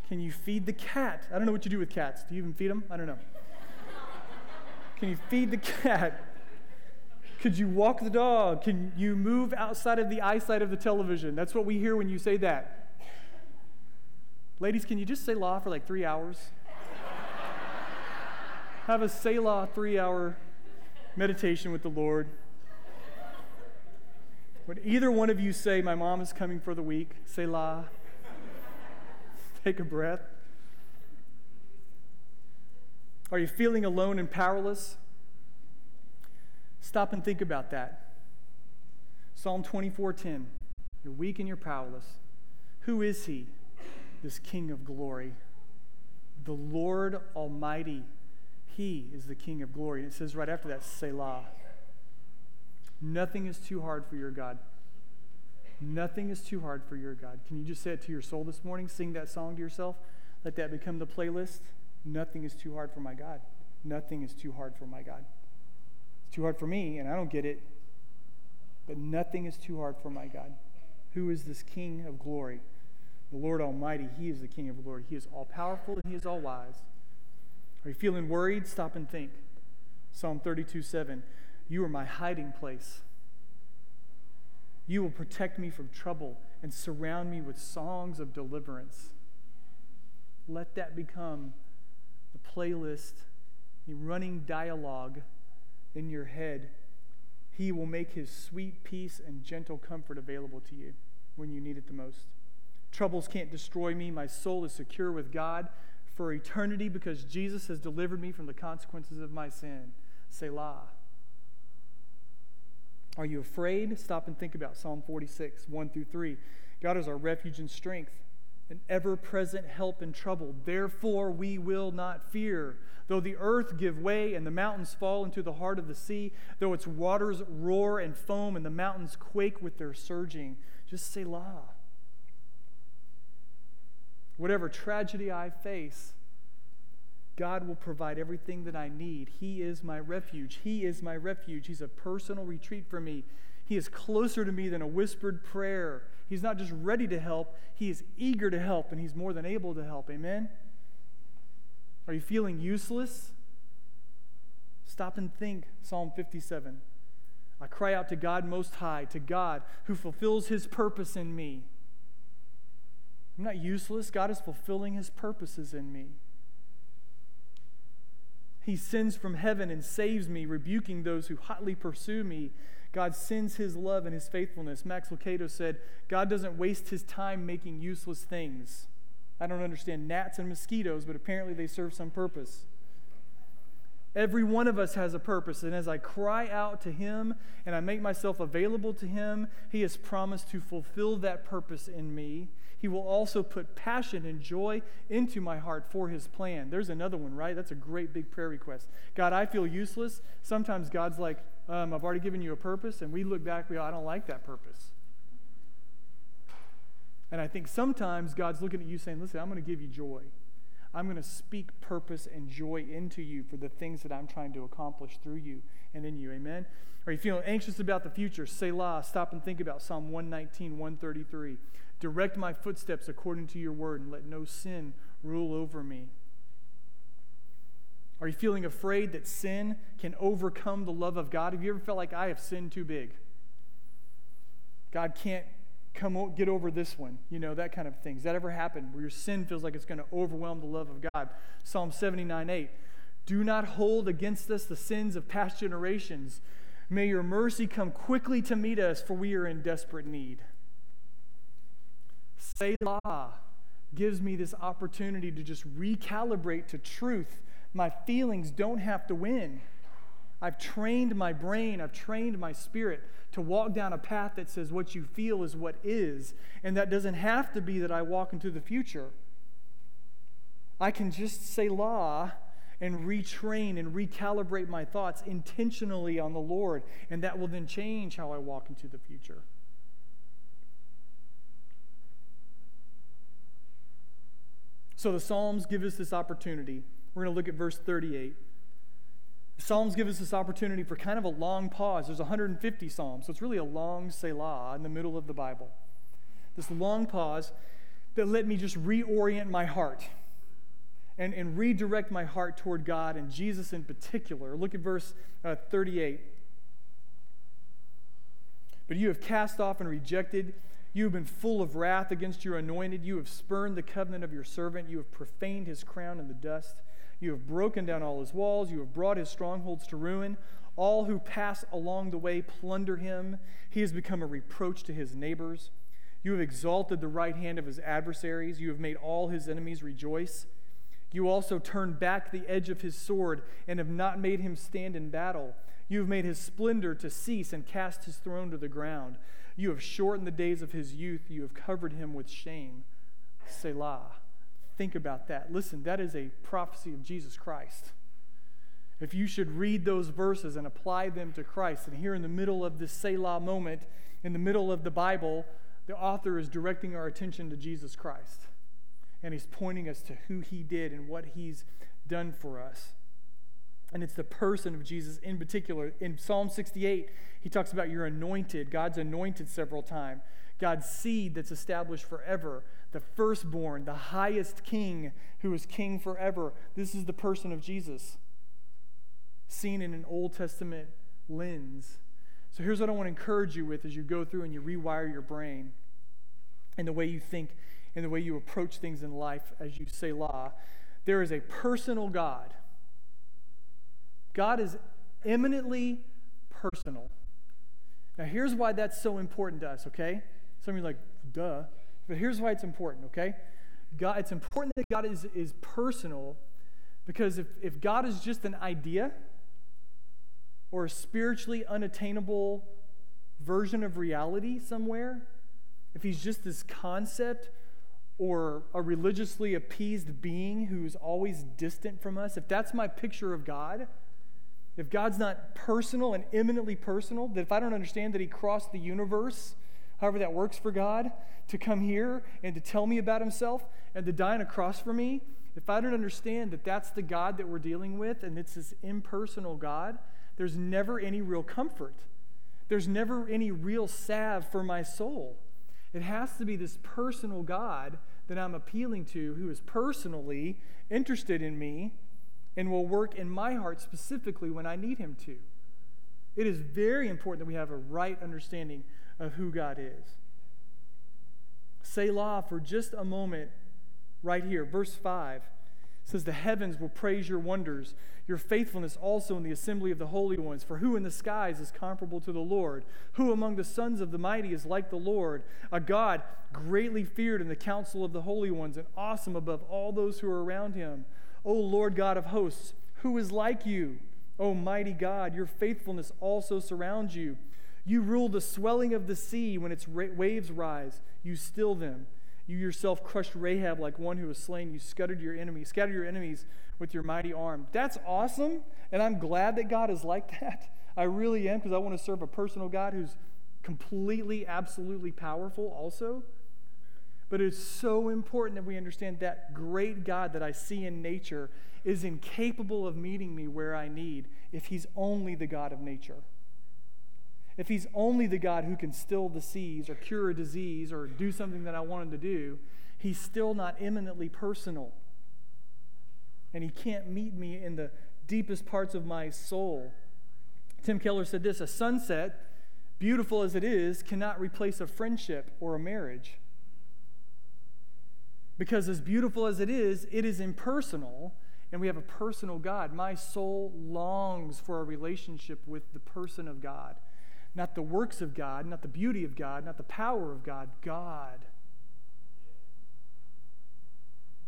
Can you feed the cat? I don't know what you do with cats. Do you even feed them? I don't know. Can you feed the cat? Could you walk the dog? Can you move outside of the eyesight of the television? That's what we hear when you say that. Ladies, can you just Selah for like three hours? Have a say Selah three hour meditation with the Lord. When either one of you say, My mom is coming for the week, Selah. Take a breath. Are you feeling alone and powerless? Stop and think about that. Psalm 24:10. You're weak and you're powerless. Who is he? This king of glory. The Lord Almighty. He is the king of glory. And it says right after that, Selah. Nothing is too hard for your God. Nothing is too hard for your God. Can you just say it to your soul this morning? Sing that song to yourself. Let that become the playlist. Nothing is too hard for my God. Nothing is too hard for my God too hard for me, and I don't get it. But nothing is too hard for my God. Who is this King of glory? The Lord Almighty. He is the King of glory. He is all powerful and He is all wise. Are you feeling worried? Stop and think. Psalm 32 7. You are my hiding place. You will protect me from trouble and surround me with songs of deliverance. Let that become the playlist, the running dialogue in your head, He will make His sweet peace and gentle comfort available to you when you need it the most. Troubles can't destroy me. My soul is secure with God for eternity because Jesus has delivered me from the consequences of my sin. Selah. Are you afraid? Stop and think about Psalm 46, 1 through 3. God is our refuge and strength, an ever present help in trouble. Therefore, we will not fear. Though the earth give way and the mountains fall into the heart of the sea, though its waters roar and foam and the mountains quake with their surging, just Selah. whatever tragedy I face, God will provide everything that I need. He is my refuge. He is my refuge. He's a personal retreat for me. He is closer to me than a whispered prayer. He's not just ready to help, He is eager to help, and He's more than able to help. Amen? Are you feeling useless? Stop and think. Psalm 57. I cry out to God Most High, to God who fulfills His purpose in me. I'm not useless. God is fulfilling His purposes in me. He sends from heaven and saves me, rebuking those who hotly pursue me. God sends his love and his faithfulness. Max Lucado said, God doesn't waste his time making useless things. I don't understand gnats and mosquitoes, but apparently they serve some purpose. Every one of us has a purpose, and as I cry out to Him and I make myself available to Him, He has promised to fulfill that purpose in me. He will also put passion and joy into my heart for His plan. There's another one, right? That's a great big prayer request. God, I feel useless. Sometimes God's like, um, I've already given you a purpose, and we look back, we go, I don't like that purpose. And I think sometimes God's looking at you saying, Listen, I'm going to give you joy. I'm going to speak purpose and joy into you for the things that I'm trying to accomplish through you and in you. Amen. Are you feeling anxious about the future? Selah. Stop and think about Psalm 119, 133. Direct my footsteps according to your word, and let no sin rule over me. Are you feeling afraid that sin can overcome the love of God? Have you ever felt like I have sinned too big? God can't come get over this one, you know, that kind of thing. Does that ever happen where your sin feels like it's going to overwhelm the love of God? Psalm 79 8. Do not hold against us the sins of past generations. May your mercy come quickly to meet us, for we are in desperate need. Selah gives me this opportunity to just recalibrate to truth. My feelings don't have to win. I've trained my brain, I've trained my spirit to walk down a path that says what you feel is what is. And that doesn't have to be that I walk into the future. I can just Selah and retrain and recalibrate my thoughts intentionally on the Lord, and that will then change how I walk into the future. So the Psalms give us this opportunity. We're going to look at verse 38. Psalms give us this opportunity for kind of a long pause. There's 150 Psalms, so it's really a long Selah in the middle of the Bible. This long pause that let me just reorient my heart and, and redirect my heart toward God and Jesus in particular. Look at verse uh, 38. But you have cast off and rejected you have been full of wrath against your anointed. You have spurned the covenant of your servant. You have profaned his crown in the dust. You have broken down all his walls. You have brought his strongholds to ruin. All who pass along the way plunder him. He has become a reproach to his neighbors. You have exalted the right hand of his adversaries. You have made all his enemies rejoice. You also turned back the edge of his sword and have not made him stand in battle. You have made his splendor to cease and cast his throne to the ground. You have shortened the days of his youth. You have covered him with shame. Selah. Think about that. Listen, that is a prophecy of Jesus Christ. If you should read those verses and apply them to Christ, and here in the middle of this Selah moment, in the middle of the Bible, the author is directing our attention to Jesus Christ. And he's pointing us to who he did and what he's done for us. And it's the person of Jesus in particular. In Psalm 68, he talks about your anointed, God's anointed several times, God's seed that's established forever, the firstborn, the highest king who is king forever. This is the person of Jesus, seen in an Old Testament lens. So here's what I want to encourage you with as you go through and you rewire your brain and the way you think and the way you approach things in life as you Selah. There is a personal God God is eminently personal. Now, here's why that's so important to us, okay? Some of you like, duh. But here's why it's important, okay? God, it's important that God is, is personal because if, if God is just an idea or a spiritually unattainable version of reality somewhere, if he's just this concept or a religiously appeased being who's always distant from us, if that's my picture of God, if God's not personal and eminently personal, that if I don't understand that He crossed the universe however that works for God, to come here and to tell me about himself and to die on a cross for me, if I don't understand that that's the God that we're dealing with and it's this impersonal God, there's never any real comfort. There's never any real salve for my soul. It has to be this personal God that I'm appealing to who is personally interested in me and will work in my heart specifically when I need him to. It is very important that we have a right understanding of who God is. Selah for just a moment right here. Verse 5 says, The heavens will praise your wonders, your faithfulness also in the assembly of the holy ones. For who in the skies is comparable to the Lord? Who among the sons of the mighty is like the Lord? A God greatly feared in the council of the holy ones and awesome above all those who are around him. O Lord God of hosts, who is like you? O mighty God, your faithfulness also surrounds you. You rule the swelling of the sea when its waves rise, you still them. You yourself crushed Rahab like one who was slain. You scattered your enemies, scattered your enemies with your mighty arm. That's awesome, and I'm glad that God is like that. I really am because I want to serve a personal God who's completely, absolutely powerful also. But it's so important that we understand that great God that I see in nature is incapable of meeting me where I need if He's only the God of nature. If He's only the God who can still the seas or cure a disease or do something that I want Him to do, He's still not eminently personal. And He can't meet me in the deepest parts of my soul. Tim Keller said this A sunset, beautiful as it is, cannot replace a friendship or a marriage. Because as beautiful as it is, it is impersonal, and we have a personal God. My soul longs for a relationship with the person of God. Not the works of God, not the beauty of God, not the power of God, God.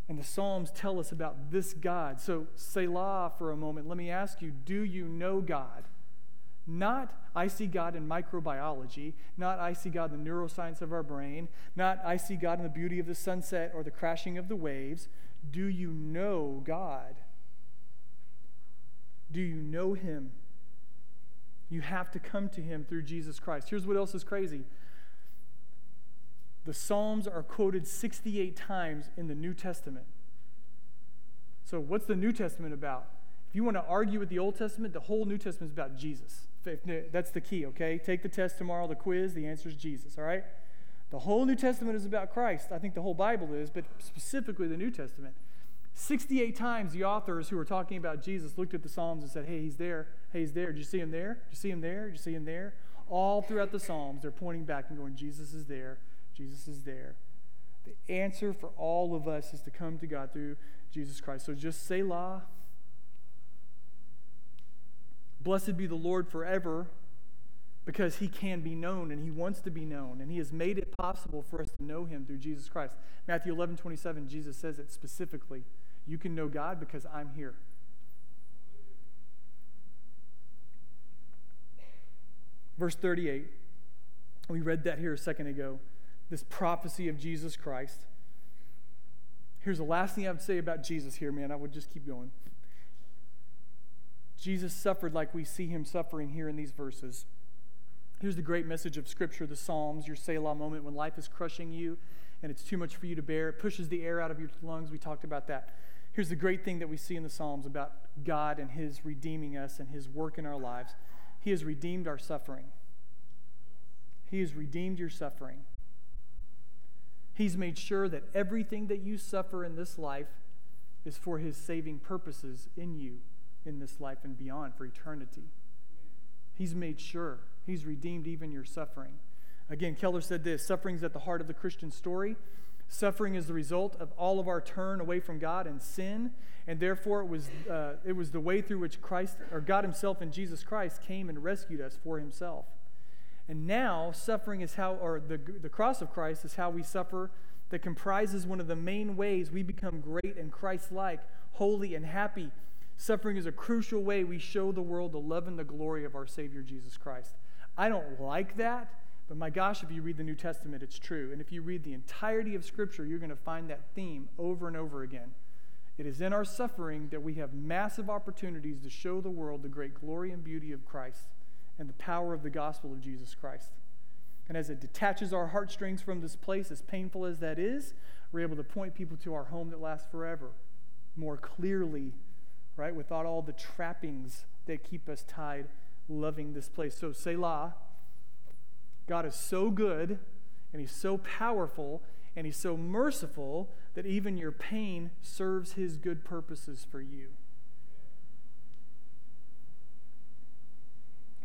And the Psalms tell us about this God. So, Selah for a moment. Let me ask you do you know God? Not I see God in microbiology, not I see God in the neuroscience of our brain, not I see God in the beauty of the sunset or the crashing of the waves. Do you know God? Do you know Him? You have to come to him through Jesus Christ. Here's what else is crazy the Psalms are quoted 68 times in the New Testament. So, what's the New Testament about? If you want to argue with the Old Testament, the whole New Testament is about Jesus. That's the key, okay? Take the test tomorrow, the quiz, the answer is Jesus, all right? The whole New Testament is about Christ. I think the whole Bible is, but specifically the New Testament. 68 times the authors who were talking about Jesus looked at the Psalms and said, Hey, he's there. Hey, he's there. Did you see him there? Did you see him there? Did you see him there? All throughout the Psalms, they're pointing back and going, Jesus is there. Jesus is there. The answer for all of us is to come to God through Jesus Christ. So just Selah. Blessed be the Lord forever because he can be known and he wants to be known and he has made it possible for us to know him through Jesus Christ. Matthew 11, 27, Jesus says it specifically. You can know God because I'm here. Verse 38, we read that here a second ago. This prophecy of Jesus Christ. Here's the last thing I would say about Jesus here, man. I would just keep going. Jesus suffered like we see him suffering here in these verses. Here's the great message of Scripture, the Psalms, your Selah moment when life is crushing you and it's too much for you to bear. It pushes the air out of your lungs. We talked about that. Here's the great thing that we see in the Psalms about God and His redeeming us and His work in our lives He has redeemed our suffering. He has redeemed your suffering. He's made sure that everything that you suffer in this life is for His saving purposes in you in this life and beyond for eternity. He's made sure. He's redeemed even your suffering. Again, Keller said this suffering is at the heart of the Christian story. Suffering is the result of all of our turn away from God and sin, and therefore it was, uh, it was the way through which Christ, or God Himself in Jesus Christ, came and rescued us for Himself. And now, suffering is how, or the, the cross of Christ is how we suffer, that comprises one of the main ways we become great and Christ like, holy and happy. Suffering is a crucial way we show the world the love and the glory of our Savior Jesus Christ. I don't like that, but my gosh, if you read the New Testament, it's true. And if you read the entirety of Scripture, you're going to find that theme over and over again. It is in our suffering that we have massive opportunities to show the world the great glory and beauty of Christ and the power of the gospel of Jesus Christ. And as it detaches our heartstrings from this place, as painful as that is, we're able to point people to our home that lasts forever more clearly, right? Without all the trappings that keep us tied, loving this place. So, Selah, God is so good and He's so powerful and He's so merciful that even your pain serves His good purposes for you.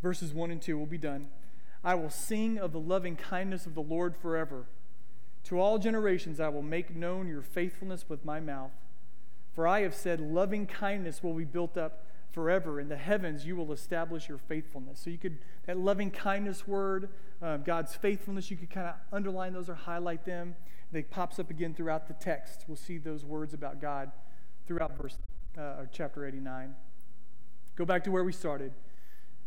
Verses 1 and 2 will be done. I will sing of the loving kindness of the Lord forever. To all generations I will make known your faithfulness with my mouth. For I have said, loving kindness will be built up forever. In the heavens you will establish your faithfulness. So you could, that loving kindness word, um, God's faithfulness, you could kind of underline those or highlight them. They pops up again throughout the text. We'll see those words about God throughout verse uh, chapter 89. Go back to where we started.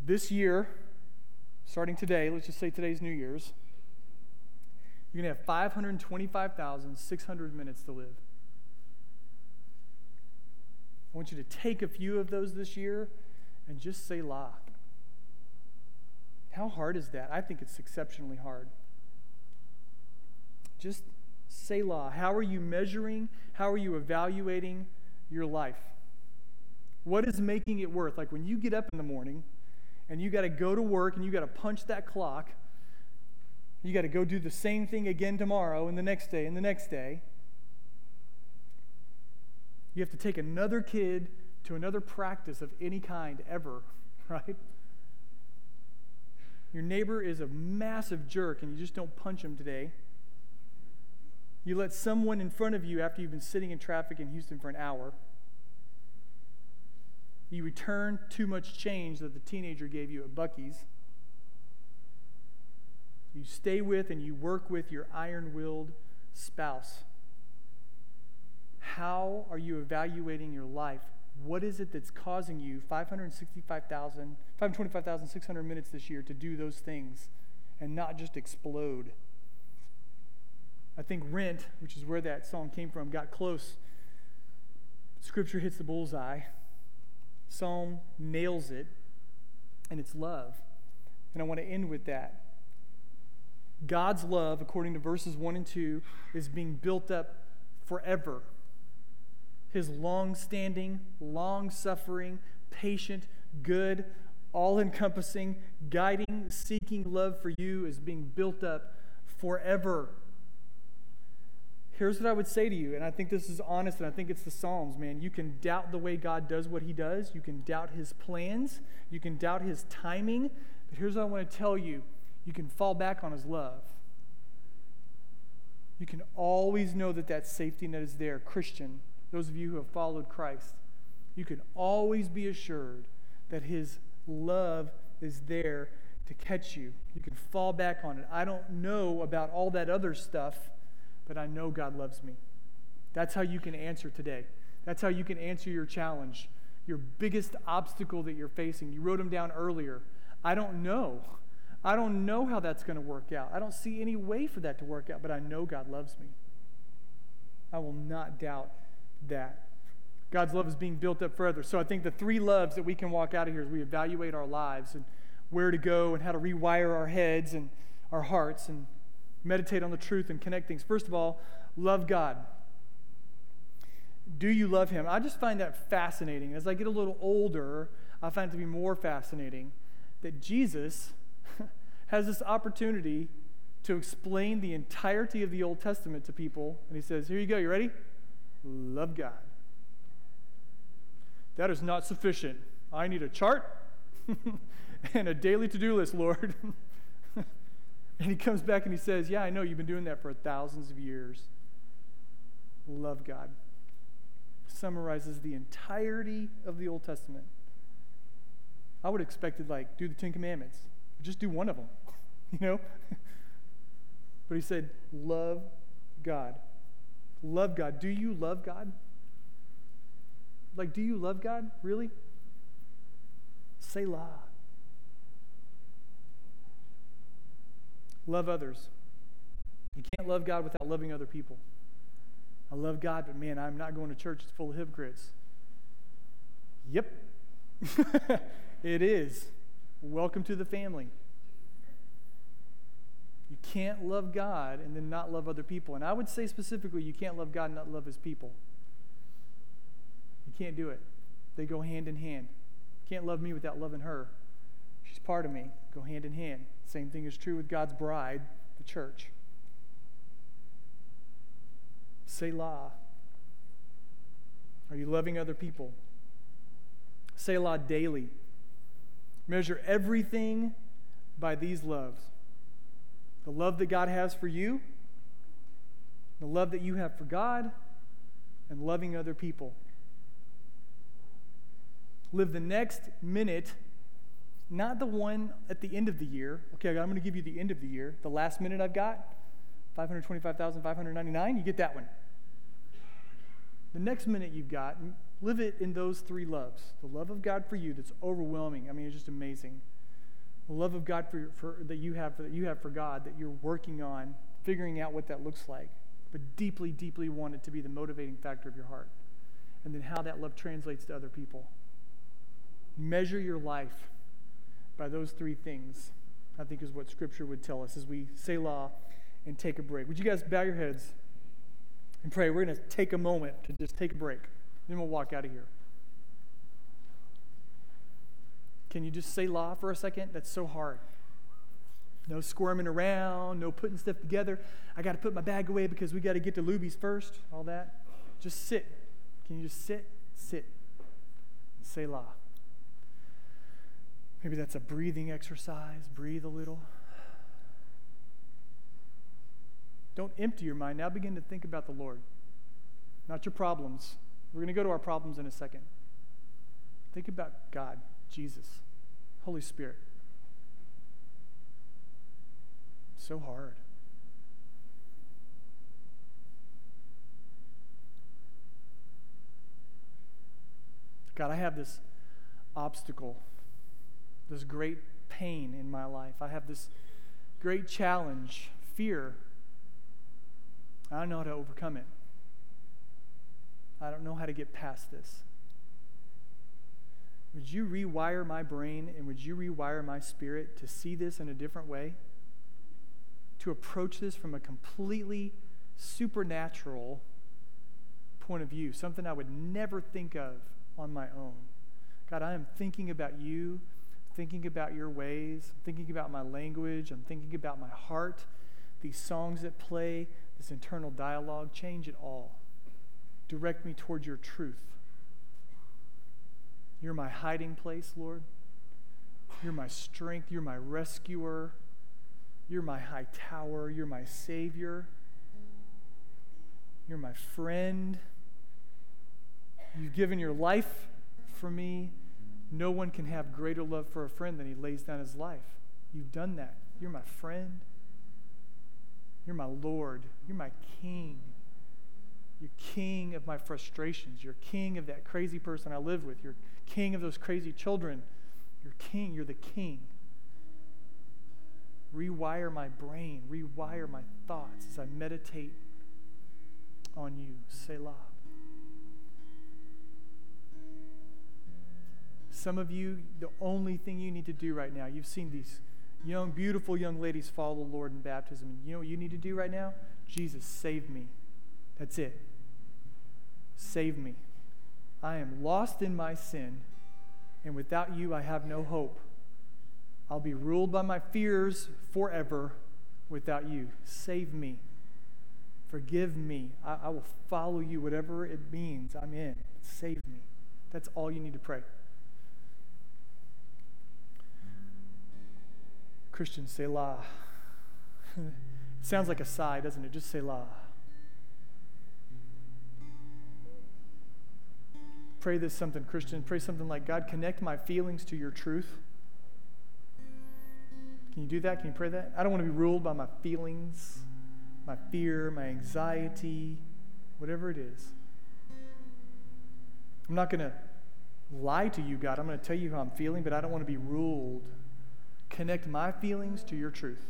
This year, starting today, let's just say today's New Year's, you're going to have 525,600 minutes to live. I want you to take a few of those this year and just Selah. How hard is that? I think it's exceptionally hard. Just Selah. How are you measuring? How are you evaluating your life? What is making it worth? Like when you get up in the morning and you got to go to work and you got to punch that clock, you got to go do the same thing again tomorrow and the next day and the next day. You have to take another kid to another practice of any kind ever, right? Your neighbor is a massive jerk and you just don't punch him today. You let someone in front of you after you've been sitting in traffic in Houston for an hour. You return too much change that the teenager gave you at Buc-ee's. You stay with and you work with your iron willed spouse. How are you evaluating your life? What is it that's causing you 565,000, 525,600 minutes this year to do those things and not just explode? I think Rent, which is where that song came from, got close. Scripture hits the bullseye. Psalm nails it, and it's love. And I want to end with that. God's love, according to verses 1 and 2, is being built up forever his long standing, long suffering, patient, good, all encompassing, guiding, seeking love for you is being built up forever. Here's what I would say to you, and I think this is honest, and I think it's the Psalms, man. You can doubt the way God does what he does, you can doubt his plans, you can doubt his timing, but here's what I want to tell you you can fall back on his love. You can always know that that safety net is there. Christian, those of you who have followed Christ, you can always be assured that His love is there to catch you. You can fall back on it. I don't know about all that other stuff, but I know God loves me. That's how you can answer today. That's how you can answer your challenge, your biggest obstacle that you're facing. You wrote them down earlier. I don't know. I don't know how that's going to work out. I don't see any way for that to work out, but I know God loves me. I will not doubt that. God's love is being built up further. So I think the three loves that we can walk out of here as we evaluate our lives and where to go and how to rewire our heads and our hearts and meditate on the truth and connect things. First of all, love God. Do you love Him? I just find that fascinating. As I get a little older, I find it to be more fascinating that Jesus has this opportunity to explain the entirety of the Old Testament to people. And He says, Here you go, you ready? Love God. That is not sufficient. I need a chart and a daily to do list, Lord. and he comes back and he says, Yeah, I know you've been doing that for thousands of years. Love God. Summarizes the entirety of the Old Testament. I would have expected, like, do the Ten Commandments, just do one of them, you know? but he said, Love God. Love God. Do you love God? Like, do you love God? Really? Selah. Love others. You can't love God without loving other people. I love God, but man, I'm not going to church. It's full of hypocrites. Yep. it is. Welcome to the family. You can't love God and then not love other people. And I would say specifically, you can't love God and not love his people. You can't do it. They go hand in hand. You can't love me without loving her. She's part of me. Go hand in hand. Same thing is true with God's bride, the church. Selah. Are you loving other people? Selah daily. Measure everything by these loves the love that God has for you, the love that you have for God, and loving other people. Live the next minute, not the one at the end of the year. Okay, I'm going to give you the end of the year. The last minute I've got, 525,599, you get that one. The next minute you've got, live it in those three loves. The love of God for you that's overwhelming. I mean, it's just amazing. The love of God for, for that you have that you have for God that you're working on, figuring out what that looks like, but deeply, deeply want it to be the motivating factor of your heart. And then how that love translates to other people. Measure your life by those three things, I think is what Scripture would tell us as we Selah and take a break. Would you guys bow your heads? and pray. We're going to take a moment to just take a break. Then we'll walk out of here. Can you just Selah for a second? That's so hard. No squirming around, no putting stuff together. I got to put my bag away because we got to get to Luby's first, all that. Just sit. Can you just sit? Sit. Selah. Maybe that's a breathing exercise. Breathe a little. Don't empty your mind. Now begin to think about the Lord, not your problems. We're going to go to our problems in a second. Think about God, Jesus, Holy Spirit. So hard. God, I have this obstacle, this great pain in my life. I have this great challenge, fear I don't know how to overcome it. I don't know how to get past this. Would you rewire my brain and would you rewire my spirit to see this in a different way? To approach this from a completely supernatural point of view, something I would never think of on my own. God, I am thinking about you, thinking about your ways, thinking about my language, I'm thinking about my heart, these songs that play, this internal dialogue, change it all. Direct me towards your truth. You're my hiding place, Lord. You're my strength. You're my rescuer. You're my high tower. You're my Savior. You're my friend. You've given your life for me. No one can have greater love for a friend than he lays down his life. You've done that. You're my friend. You're my Lord. You're my King. You're king of my frustrations. You're king of that crazy person I live with. You're king of those crazy children. You're king. You're the king. Rewire my brain, rewire my thoughts as I meditate on you. Selah. Some of you, the only thing you need to do right now, you've seen these young, beautiful young ladies follow the Lord in baptism. And you know what you need to do right now? Jesus, save me. That's it. Save me. I am lost in my sin, and without you, I have no hope. I'll be ruled by my fears forever without you. Save me. Forgive me. I, I will follow you, whatever it means. I'm in. Save me. That's all you need to pray. Christian, Selah. it sounds like a sigh, doesn't it? Just Selah. Pray this something, Christian. Pray something like, God, connect my feelings to your truth. Can you do that? Can you pray that? I don't want to be ruled by my feelings, my fear, my anxiety, whatever it is. I'm not going to lie to you, God. I'm going to tell you how I'm feeling, but I don't want to be ruled connect my feelings to your truth.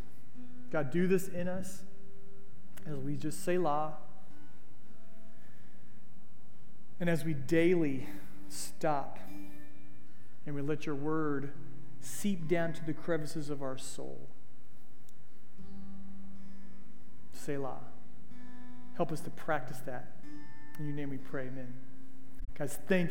God, do this in us as we just Selah. And as we daily stop and we let your word seep down to the crevices of our soul. Selah. Help us to practice that. In your name we pray, amen. Guys, thank you.